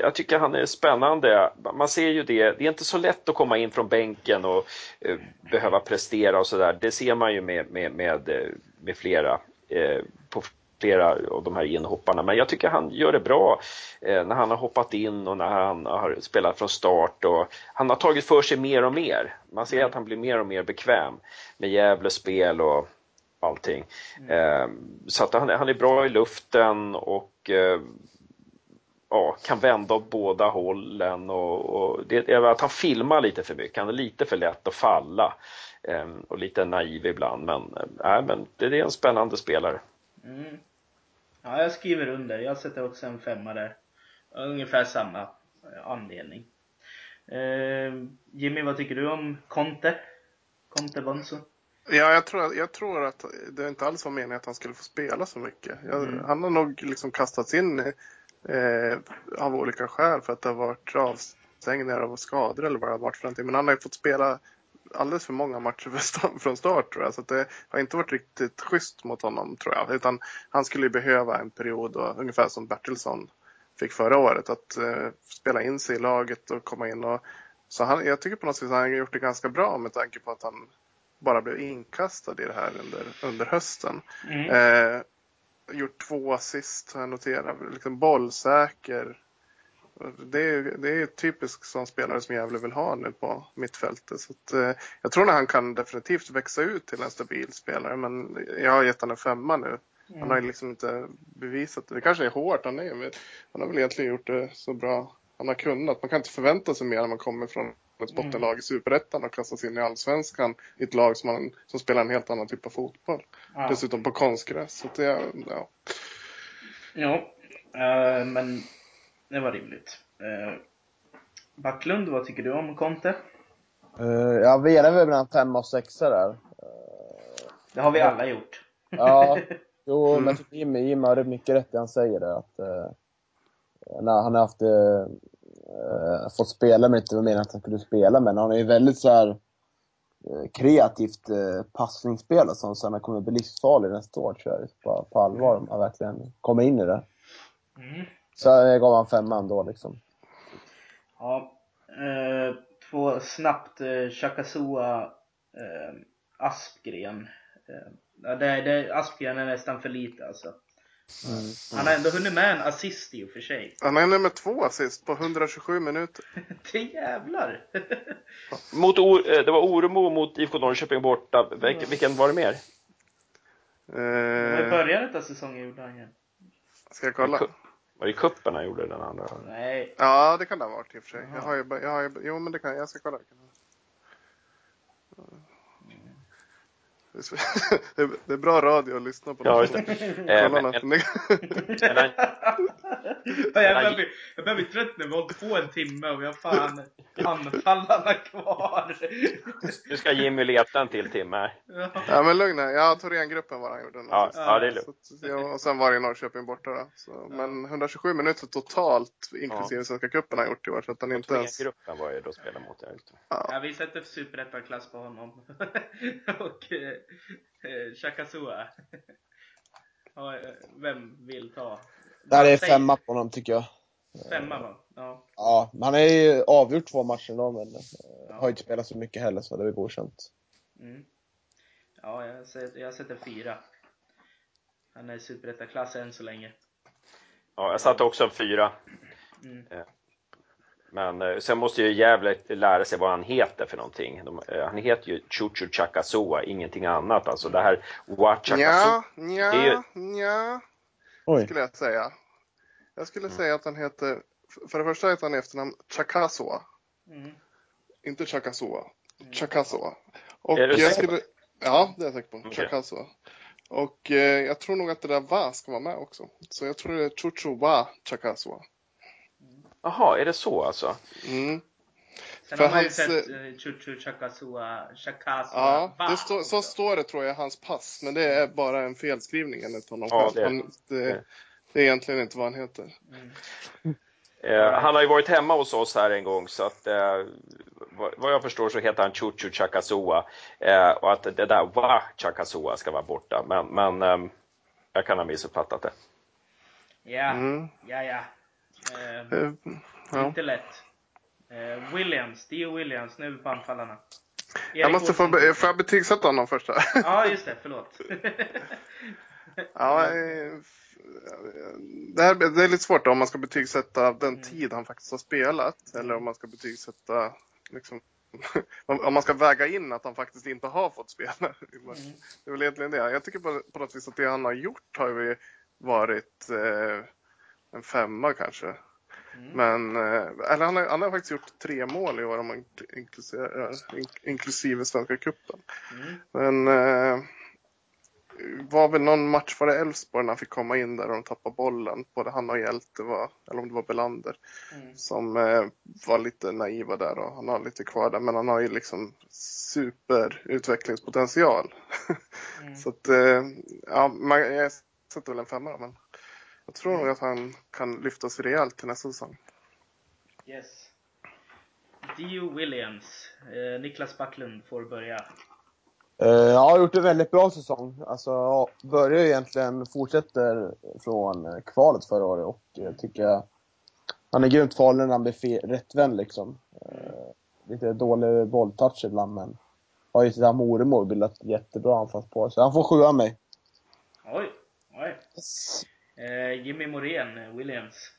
jag tycker han är spännande. Man ser ju det. Det är inte så lätt att komma in från bänken och behöva prestera och sådär. Det ser man ju med, med, med, med flera flera av de här inhopparna. Men jag tycker han gör det bra eh, när han har hoppat in och när han har spelat från start. Och han har tagit för sig mer och mer. Man ser att han blir mer och mer bekväm med Gävles spel och allting. Mm. Eh, så att han, han, är bra i luften och eh, ja, kan vända åt båda hållen. Och, och det är att han filmar lite för mycket. Han är lite för lätt att falla och lite naiv ibland. Men, äh, men det är en spännande spelare. Mm. Ja, jag skriver under. Jag sätter också en femma där. Ungefär samma anledning. Eh, Jimmy, vad tycker du om Conte? Conte Bonzo? Ja, jag tror, jag tror att det inte alls var meningen att han skulle få spela så mycket. Jag, mm. Han har nog liksom kastats in eh, av olika skäl för att det har varit avstängningar och skador eller vad det har varit för någonting. Men han har ju fått spela alldeles för många matcher från start tror jag. Så det har inte varit riktigt schysst mot honom tror jag. Utan han skulle behöva en period, då, ungefär som Bertilsson fick förra året, att eh, spela in sig i laget och komma in. Och, så han, jag tycker på något sätt att han har gjort det ganska bra med tanke på att han bara blev inkastad i det här under, under hösten. Mm. Eh, gjort två assist har jag noterat. Liksom bollsäker. Det är, det är typiskt sån spelare som Gävle vill ha nu på mittfältet. Så att, eh, jag tror att han kan definitivt växa ut till en stabil spelare. Men jag har gett honom en femma nu. Mm. Han har ju liksom inte bevisat det. Det kanske är hårt. Han, är, han har väl egentligen gjort det så bra han har kunnat. Man kan inte förvänta sig mer när man kommer från ett mm. bottenlag i Superettan och kastas in i Allsvenskan i ett lag som, man, som spelar en helt annan typ av fotboll. Ja. Dessutom på konstgräs. Så det, ja. ja, uh, men det var rimligt. Eh, Backlund, vad tycker du om Conte? Uh, jag velar väl mellan 5 och 6 där. Uh, det har vi alla gjort. ja, jo, mm. men jag tycker Jimmy, Jimmy har mycket rätt i han säger det. Att, uh, när han har haft uh, fått spela, men inte meningen att han skulle spela, men han är ju väldigt så här kreativt passningsspel så han kommer bli livsfarlig nästa år tror jag, på, på allvar, om han verkligen kommer in i det. Mm. Så jag gav han femman då liksom. Ja. Eh, två snabbt. Eh, Chakasua eh, Aspgren. Eh, det, det, Aspgren är nästan för lite alltså. Mm. Han har ändå hunnit med en assist i och för sig. Han är nummer två assist på 127 minuter. det jävlar! mot, eh, det var Oremo mot IFK Norrköping borta. Vilken, vilken var det mer? Eh... I början av säsongen gjorde han ju. Ska jag kolla? Var det kuppen han gjorde den andra? Nej. Ja, det kan det ha varit i och för sig. Jag har ju, jag har ju, jo, men det kan jag. ska kolla. Det är bra radio att lyssna på. Ja, just det. Kolla men, men, men, jag, börjar bli, jag börjar bli trött nu. Vi har hållit på en timme och vi har fan anfallarna kvar. Nu ska Jimmy leta en till timme. Ja, ja men lugn Ja, Thorengruppen var han gjorde. Ja, ja, det är lugnt. Ja, och sen var det Norrköping borta då. Så, men 127 minuter totalt, inklusive ja. Svenska cupen har gjort i år. Så att han inte ens... gruppen var ju då spela mot. Ja. ja, vi sätter superettan-klass på honom. och eh, eh Chakasua. Vem vill ta? Det här är femma på honom tycker jag. Femma va? Ja. Ja, han har ju avgjort två matcher då men ja. har inte spelat så mycket heller så det är väl godkänt. Mm. Ja, jag sätter, jag sätter fyra. Han är superettaklass än så länge. Ja, jag satte också en fyra. Mm. Men eh, sen måste ju Gävle lära sig vad han heter för någonting. De, eh, han heter ju Chuchu Chakasua, ingenting annat. Alltså det här Wachakasua. Ja, ja, ju... ja. Skulle jag säga. Jag skulle mm. säga att han heter, för det första heter han i efternamn Chakasua. Mm. Inte Chakasua. Mm. Chakasua. Och är du jag skulle, Ja, det är jag säker på. Okay. Chakasua. Och eh, jag tror nog att det där va ska vara med också. Så jag tror det är Chuchu wa Chakasua. Jaha, är det så alltså? Mm. Sen För har man ju hans, sett uh, Chuchu Chakasua, Chakasua Ja, det stå, så står det tror jag i hans pass. Men det är bara en felskrivning enligt honom ja, det, han, det, det, är egentligen inte vad han heter. Mm. Eh, han har ju varit hemma hos oss här en gång så att eh, vad jag förstår så heter han Chuchu Chakasua eh, och att det där va Chakasua ska vara borta. Men, men eh, jag kan ha missuppfattat det. Ja, mm. ja, ja. Eh, uh, ja. Inte lätt. Eh, Williams, Dio Williams, nu på anfallarna. Erik jag måste få, be, får jag betygsätta honom först? ja, just det, förlåt. ja, eh, det, här, det är lite svårt då, om man ska betygsätta den mm. tid han faktiskt har spelat eller om man ska betygsätta liksom, om man ska väga in att han faktiskt inte har fått spela. Mm. Det är väl egentligen det. Jag tycker på, på något vis att det han har gjort har ju varit eh, en femma kanske. Mm. Men eh, eller han, har, han har faktiskt gjort tre mål i år om man inklusive, inklusive Svenska cupen. Mm. Men eh, var väl någon match det Elfsborg när han fick komma in där och de tappade bollen. Både han och Hjälte var, eller om det var Belander, mm. som eh, var lite naiva där och han har lite kvar där. Men han har ju liksom superutvecklingspotential. Mm. Så att, eh, ja, man, jag sätter väl en femma men jag tror nog att han kan lyfta sig rejält till nästa säsong. Yes. Dio Williams. Eh, Niklas Backlund får börja. Eh, jag har gjort en väldigt bra säsong. Alltså, börjar egentligen, fortsätter från kvalet förra året och jag tycker han är grymt farlig när han blir rättvänd liksom. Eh, lite dålig bolltouch ibland men har ju tillsammans med Oremo bildat jättebra anfallspar. Så han får sjua av mig. Oj, oj. Eh, Jimmy Morén, Williams.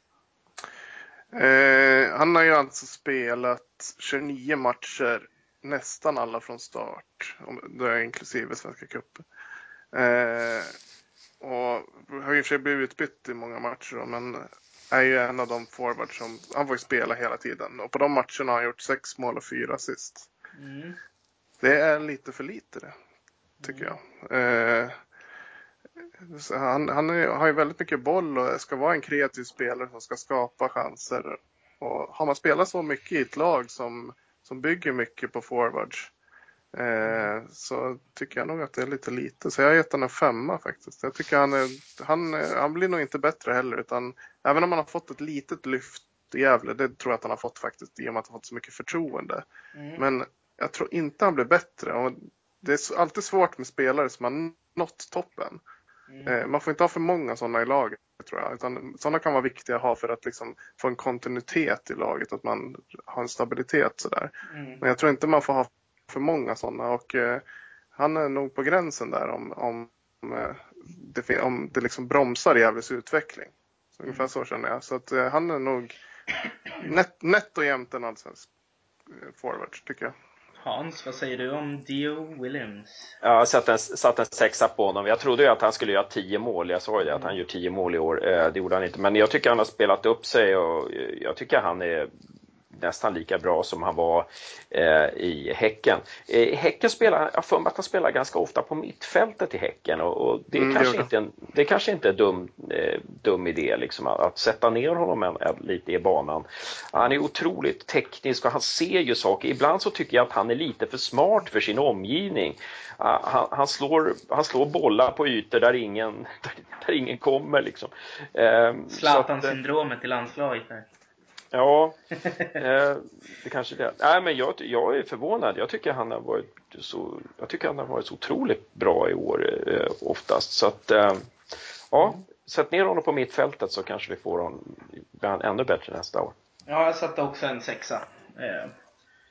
Eh, han har ju alltså spelat 29 matcher, nästan alla från start, då är inklusive Svenska cupen. Eh, och har och för sig blivit utbytt i många matcher då, men är ju en av de forwards som, han får ju spela hela tiden. Och på de matcherna har han gjort sex mål och fyra assist. Mm. Det är lite för lite det, tycker mm. jag. Eh, han, han är, har ju väldigt mycket boll och ska vara en kreativ spelare som ska skapa chanser. Och har man spelat så mycket i ett lag som, som bygger mycket på forwards eh, så tycker jag nog att det är lite lite. Så jag har gett honom en femma faktiskt. Jag tycker han, är, han, han blir nog inte bättre heller utan även om han har fått ett litet lyft i Gävle, det tror jag att han har fått faktiskt i och med att han fått så mycket förtroende. Mm. Men jag tror inte han blir bättre. Och det är alltid svårt med spelare som har nått toppen. Mm. Eh, man får inte ha för många sådana i laget tror jag. Utan sådana kan vara viktiga att ha för att liksom få en kontinuitet i laget. Att man har en stabilitet sådär. Mm. Men jag tror inte man får ha för många sådana. Och eh, han är nog på gränsen där om, om eh, det, om det liksom bromsar Gävles utveckling. Så mm. Ungefär så känner jag. Så att eh, han är nog nätt, nätt och jämnt en allsvensk eh, forward, tycker jag. Hans, vad säger du om Dio Williams? Jag satt en, satt en sexa på honom. Jag trodde ju att han skulle göra tio mål. Jag sa ju det, att han gör tio mål i år. Eh, det gjorde han inte. Men jag tycker han har spelat upp sig och jag tycker han är nästan lika bra som han var eh, i Häcken. Eh, häcken spelar, jag för mig att han spelar ganska ofta på mittfältet i Häcken och, och det, är mm, kanske inte en, det kanske inte är en dum, eh, dum idé liksom, att, att sätta ner honom en, en, lite i banan. Han är otroligt teknisk och han ser ju saker. Ibland så tycker jag att han är lite för smart för sin omgivning. Uh, han, han, slår, han slår bollar på ytor där ingen, där, där ingen kommer. Liksom. Uh, Zlatan-syndromet i landslaget. Här. Ja, eh, det kanske det Nej, men jag, jag är förvånad. Jag tycker han har varit så, jag tycker han har varit så otroligt bra i år eh, oftast. Så att, eh, ja, sätt ner honom på mittfältet så kanske vi får honom ännu bättre nästa år. Ja, jag satte också en sexa. Eh,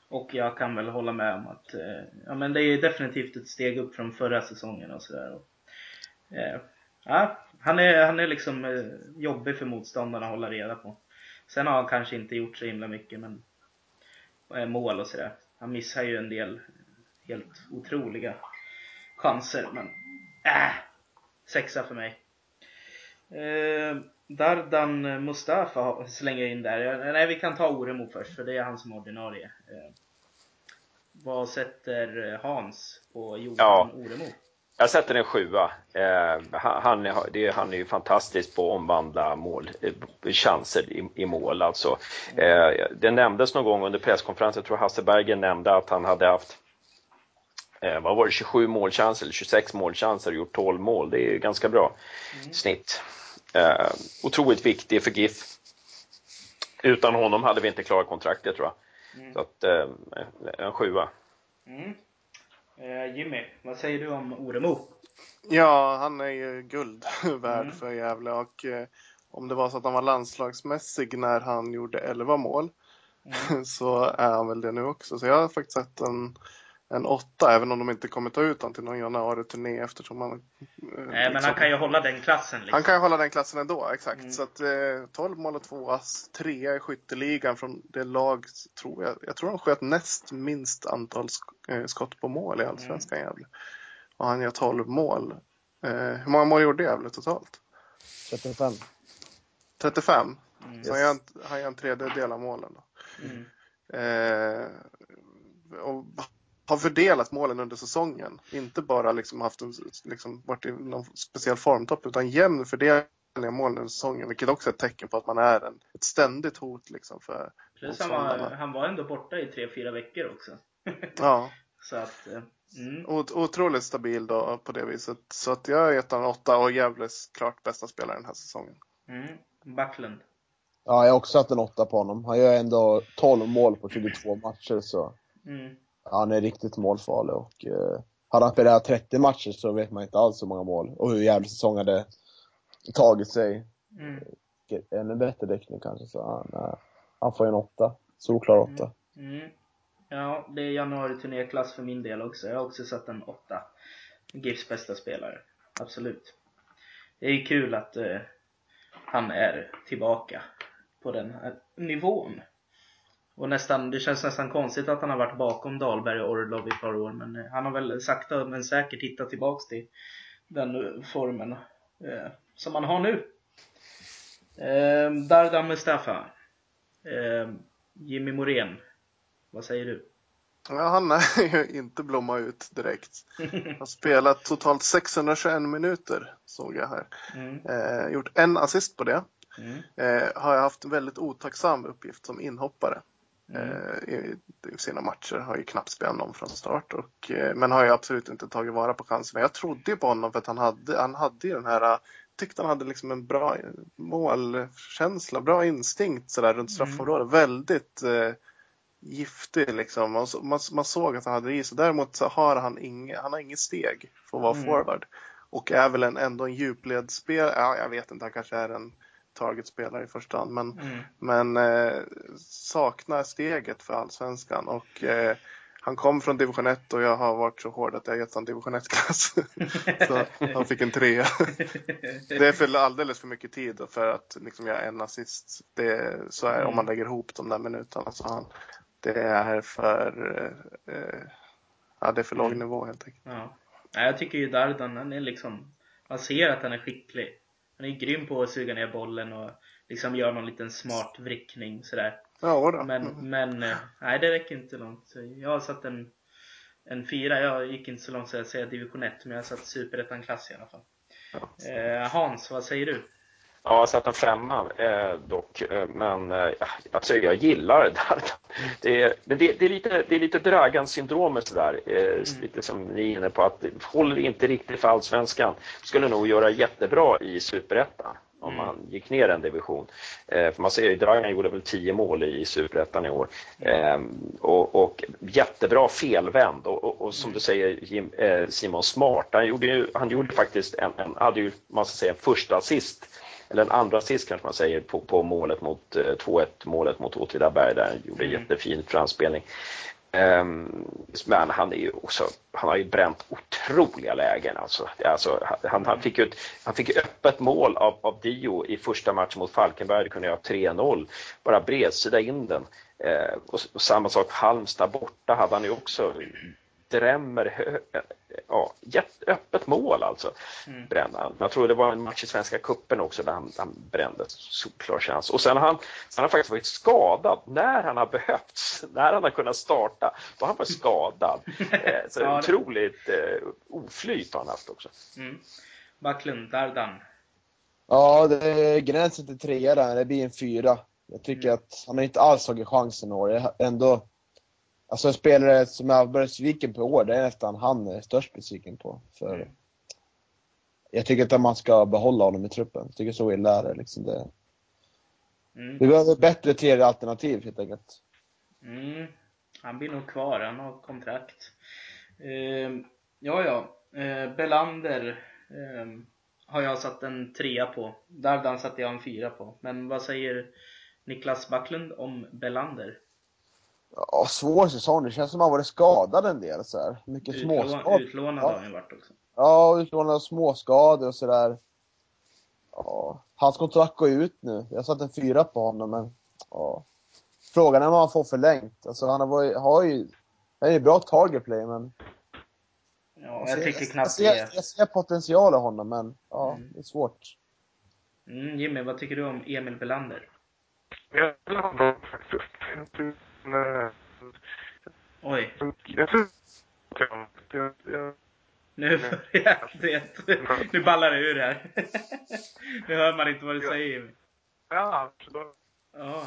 och jag kan väl hålla med om att eh, ja, men det är definitivt ett steg upp från förra säsongen och sådär. Eh, ja, han, är, han är liksom eh, jobbig för motståndarna att hålla reda på. Sen har han kanske inte gjort så himla mycket men mål och sådär. Han missar ju en del helt otroliga chanser men äh, sexa för mig. Eh, Dardan Mustafa slänger in där. Nej, vi kan ta Oremo först för det är han som är ordinarie. Eh, vad sätter Hans på Johan ja. Oremo? Jag sätter en sjua. Eh, han, är, det, han är ju fantastisk på att omvandla mål, eh, chanser i, i mål. Alltså. Eh, det nämndes någon gång under presskonferensen, jag tror Hasse Bergen nämnde att han hade haft eh, vad var det, 27 målchanser eller 26 målchanser och gjort 12 mål. Det är ju ganska bra mm. snitt. Eh, otroligt viktig för GIF. Utan honom hade vi inte klarat kontraktet tror jag. Mm. Så att, eh, en sjua. Mm. Eh, Jimmy, vad säger du om Oremo? Ja, han är ju guld värd mm. för Gävle och eh, om det var så att han var landslagsmässig när han gjorde 11 mål mm. så är han väl det nu också. Så jag har faktiskt sett en en åtta, även om de inte kommer ta ut honom till någon januari-turné eftersom han... Eh, Nej, liksom, men han kan ju hålla den klassen. Liksom. Han kan ju hålla den klassen ändå, exakt. Mm. Så att eh, 12 mål och 2 ass, trea i skytteligan från det lag, tror jag, jag tror han sköt näst minst antal sk eh, skott på mål i Allsvenskan mm. Gävle. Och han gör 12 mål. Eh, hur många mål gjorde Gävle totalt? 35. 35? Mm. Så han gör, han gör en tredjedel av målen då. Mm. Eh, och har fördelat målen under säsongen. Inte bara liksom haft en, liksom varit i någon speciell formtopp utan jämn fördelning av målen under säsongen. Vilket också är ett tecken på att man är en, ett ständigt hot liksom för Plus han var, han var ändå borta i tre, fyra veckor också. ja. Så att, eh, mm. otroligt stabil då på det viset. Så att jag har gett honom åtta och Gävles klart bästa spelare den här säsongen. Mm. Backlund. Ja, jag har också satt en åtta på honom. Han gör ändå 12 mål på 22 matcher så. Mm han är riktigt målfarlig och eh, hade han spelat 30 matcher så vet man inte alls hur många mål och hur jävligt säsong hade tagit sig. Mm. Ännu bättre däckning kanske, så han, eh, han får en åtta. Solklar åtta. Mm. Mm. Ja, det är januari turnéklass för min del också. Jag har också satt en åtta. GIFs bästa spelare. Absolut. Det är kul att eh, han är tillbaka på den här nivån. Och nästan, det känns nästan konstigt att han har varit bakom Dahlberg och Orlov i ett par år men eh, han har väl sakta men säkert hittat tillbaks till den formen eh, som han har nu. Eh, Dardan Mustafa. Eh, Jimmy Morén. Vad säger du? Ja, han är ju inte blomma ut direkt. Han har spelat totalt 621 minuter såg jag här. Mm. Eh, gjort en assist på det. Mm. Eh, har haft en väldigt otacksam uppgift som inhoppare. Mm. Eh, i, sina matcher. Har ju knappt spelat någon från start. Och, eh, men har ju absolut inte tagit vara på chanserna. Jag trodde ju på honom för att han hade, han hade ju den här tyckte han hade liksom en bra målkänsla, bra instinkt sådär runt mm. straffområdet. Mm. Väldigt eh, giftig liksom. Man, man, man, såg att han hade det i sig. Däremot så har han inget, han har inget steg för att vara mm. forward. Och är väl en, ändå en djupledsspelare. Ja, jag vet inte, han kanske är en targetspelare i första hand. Men, mm. men eh, saknar steget för allsvenskan. Och eh, han kom från division 1 och jag har varit så hård att jag gett honom division 1-klass. så han fick en trea. det är för alldeles för mycket tid för att liksom göra en assist. Det, så är, mm. om man lägger ihop de där minuterna. Så han, det är för, eh, ja, det är för låg mm. nivå helt enkelt. Ja. Jag tycker ju Dardan, han är liksom, man ser att han är skicklig. Han är grym på att suga ner bollen och liksom gör någon liten smart vrickning sådär. Ja, då. Men, men eh, nej, det räcker inte långt. Jag har satt en, en fyra. Jag gick inte så långt så jag säger division 1, men jag har satt superettan-klass i alla fall. Ja. Eh, Hans, vad säger du? Ja, jag har satt en femma eh, dock, eh, men eh, alltså, jag gillar det. Det är, men det, det är lite, det är lite Dragan-syndromet sådär, eh, mm. lite som ni är inne på, att håller inte riktigt för allsvenskan. Skulle nog göra jättebra i superettan om mm. man gick ner en division. Eh, för man ser ju, Dragan gjorde väl 10 mål i Superettan i år. Eh, och, och, jättebra felvänd och, och, och som du säger Jim, eh, Simon Smart, han gjorde, ju, han gjorde faktiskt en, en hade ju, man ska säga, första assist eller en andra assist kanske man säger på, på målet mot 2-1 eh, målet mot Åtvidaberg där han gjorde mm. jättefin framspelning. Um, men han, är ju också, han har ju bränt otroliga lägen. Alltså. Alltså, han, han, fick ju ett, han fick öppet mål av, av Dio i första matchen mot Falkenberg, det kunde göra 3-0. Bara bredsida in den. Uh, och, och, samma sak Halmstad borta hade han ju också drämmer ja, öppet mål alltså. Mm. Bränna. Jag tror det var en match i Svenska Kuppen också där han, han brände solklar chans. Och sen har han, han har faktiskt varit skadad när han har behövts. När han har kunnat starta, då har han varit skadad. Eh, så ja, otroligt eh, oflyt har han haft också. Mm. Backlund, Dardan. Ja, det är gränsen till trea där. Det blir en fyra. Jag tycker mm. att han har inte alls tagit chansen i år. Ändå Alltså en spelare som jag varit besviken på i år, det är nästan han är störst besviken på. För mm. Jag tycker inte att man ska behålla honom i truppen. Jag tycker så illa är det. Liksom det. Mm. Vi behöver bättre tredje alternativ helt enkelt. Mm. Han blir nog kvar, han har kontrakt. Uh, ja, ja. Uh, Belander uh, har jag satt en trea på. Dardan satte jag en fyra på. Men vad säger Niklas Backlund om Belander? Ja, svår säsong. Det känns som att han varit skadad en del. Så här. Mycket Utlån, småskador. Utlånad ja. har han varit också. Ja, utlånad och småskador och sådär. Ja, hans kontrakt går ut nu. Jag satt en fyra på honom, men ja. Frågan är om han får förlängt. Alltså, han har, varit, har ju... Han är ju bra target play, men... Ja, jag, tycker knappt jag ser, jag ser potential i honom, men ja, mm. det är svårt. Mm, Jimmy, vad tycker du om Emil Belander? Jag gillar honom faktiskt. Oj. Nu börjar det. Nu ballar det ur här. Nu hör man inte vad du säger. Ja, Ja.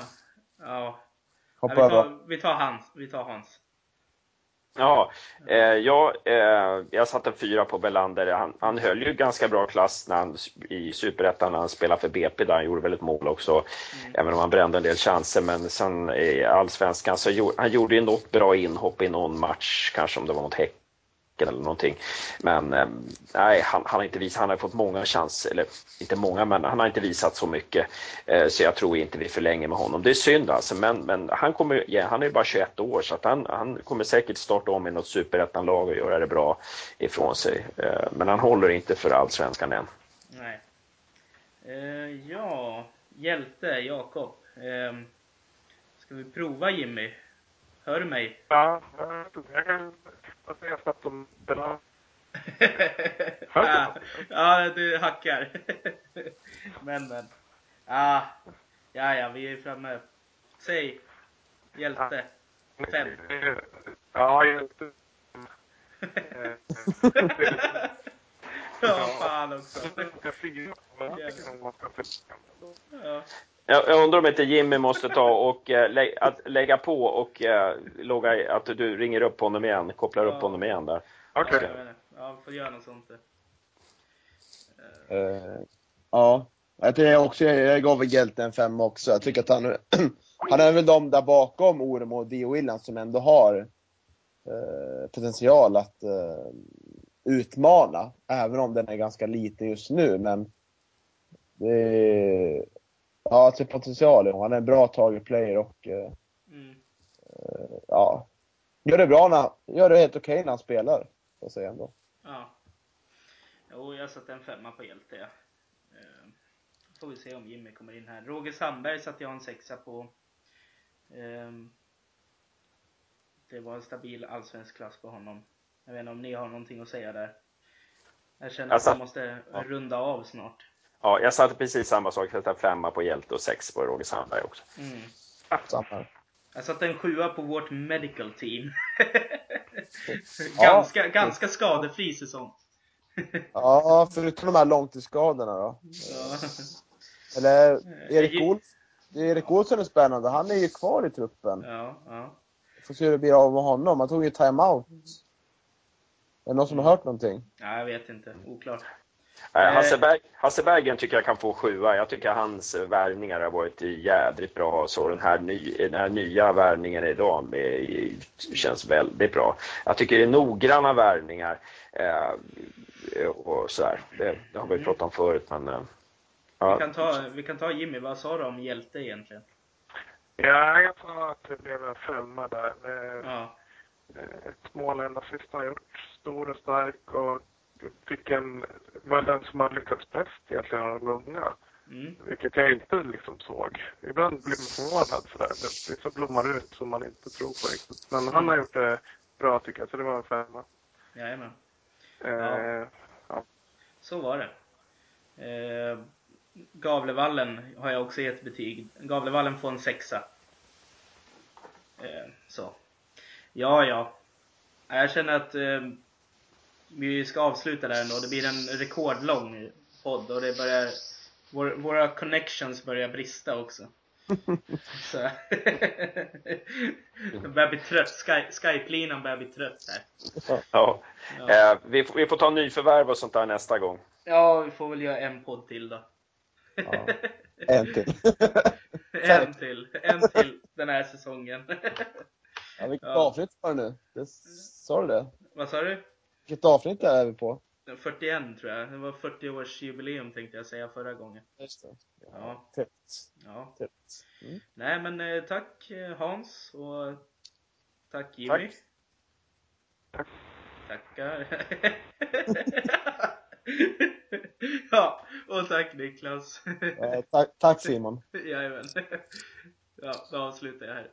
Ja. ja vi, tar, vi tar Hans. Vi tar Hans. Ja, eh, jag, eh, jag satte fyra på Belander. Han, han höll ju ganska bra klass när han, i Superettan när han spelade för BP där han gjorde väl ett mål också. Mm. Även om han brände en del chanser. Men sen i Allsvenskan så han gjorde ju något bra inhopp i någon match, kanske om det var mot Häcken eller någonting. Men eh, nej, han, han, har inte visat, han har fått många chanser, eller inte många, men han har inte visat så mycket. Eh, så jag tror inte vi förlänger med honom. Det är synd alltså, men, men han, kommer, ja, han är bara 21 år så att han, han kommer säkert starta om i något superettanlag och göra det bra ifrån sig. Eh, men han håller inte för allsvenskan än. Nej. Eh, ja, hjälte Jakob. Eh, ska vi prova Jimmy? Hör du mig? Ja, jag kan säga snabbt om Bela. ja, ja, du hackar. men, men. Ja, ja, ja, vi är framme. Säg. Hjälte. Fem. Ja, hjälte. ja, fan också. Ja. Jag undrar om inte Jimmy måste ta och äh, lä att lägga på och äh, logga, att du ringer upp honom igen, kopplar ja. upp honom igen där. Okej. Okay. Ja, får göra något sånt. Uh, ja, jag tycker också, jag gav väl Gelte en femma också. Jag tycker att han, han är väl de där bakom Orem och Dio Williams som ändå har uh, potential att uh, utmana, även om den är ganska liten just nu. Men det, Ja, alltså potential. Han är en bra target player och eh, mm. eh, ja, gör det bra när, gör det helt okej okay när han spelar. Får jag säga ändå. Ja. Jo, jag satte en femma på Hjälte. Ja. Eh, får vi se om Jimmy kommer in här. Roger Sandberg satte jag en sexa på. Eh, det var en stabil allsvensk klass på honom. Jag vet inte om ni har någonting att säga där? Jag känner att jag måste ja. runda av snart. Ja, jag satte precis samma sak. Jag satte femma på Hjälte och sex på Roger Sandberg också. Mm. Samma. Jag satte en sjua på vårt medical team. ganska, ja. ganska skadefri säsong. ja, förutom de här långtidsskadorna då. Ja. Eller Erik Olsson. Erik Olsson är spännande. Han är ju kvar i truppen. Ja, ja. Får se hur det blir av med honom. Han tog ju timeout. Är det någon som har hört någonting? Ja, jag vet inte. Oklart. Eh, Hasse, Berg, Hasse Bergen tycker jag kan få sjua. Jag tycker hans värvningar har varit jädrigt bra. Så den här, ny, den här nya värvningen idag med, känns väldigt bra. Jag tycker det är noggranna värvningar. Eh, och så det, det, har vi pratat om förut. Men, eh, ja. vi, kan ta, vi kan ta Jimmy. Vad sa du om Hjälte egentligen? Ja, jag sa att det blev en femma där. Ja. Ett mål enda sist har gjort. Stor och stark och fick en, var den som hade lyckats bäst egentligen av de unga. Mm. Vilket jag inte liksom såg. Ibland blir man förvånad sådär. Vissa blommar ut som man inte tror på riktigt. Men han har gjort det bra tycker jag, så det var en femma. Jajamän. Eh, ja. ja. Så var det. Eh, Gavlevallen har jag också gett betyg. Gavlevallen får en sexa. Eh, så. Ja, ja. Jag känner att eh, vi ska avsluta där ändå. Det blir en rekordlång podd och det börjar, vår, våra connections börjar brista också. Så. jag börjar bli trött. Skype-linan börjar bli trött här. Ja. ja. Eh, vi, får, vi får ta nyförvärv och sånt där nästa gång. Ja, vi får väl göra en podd till då. Ja. En till. en till. En till den här säsongen. ja, vilket ja. avsnitt var det nu? Det, sa du det? Vad sa du? Vilket avsnitt är vi på? 41 tror jag. Det var 40-årsjubileum tänkte jag säga förra gången. Just det. Ja. Tätt. Ja. Tätt. Mm. Nej men eh, tack eh, Hans och tack Jimmy. Tack. Tackar. ja, och tack Niklas. Eh, tack, tack Simon. Jajamän. Ja, då avslutar jag här.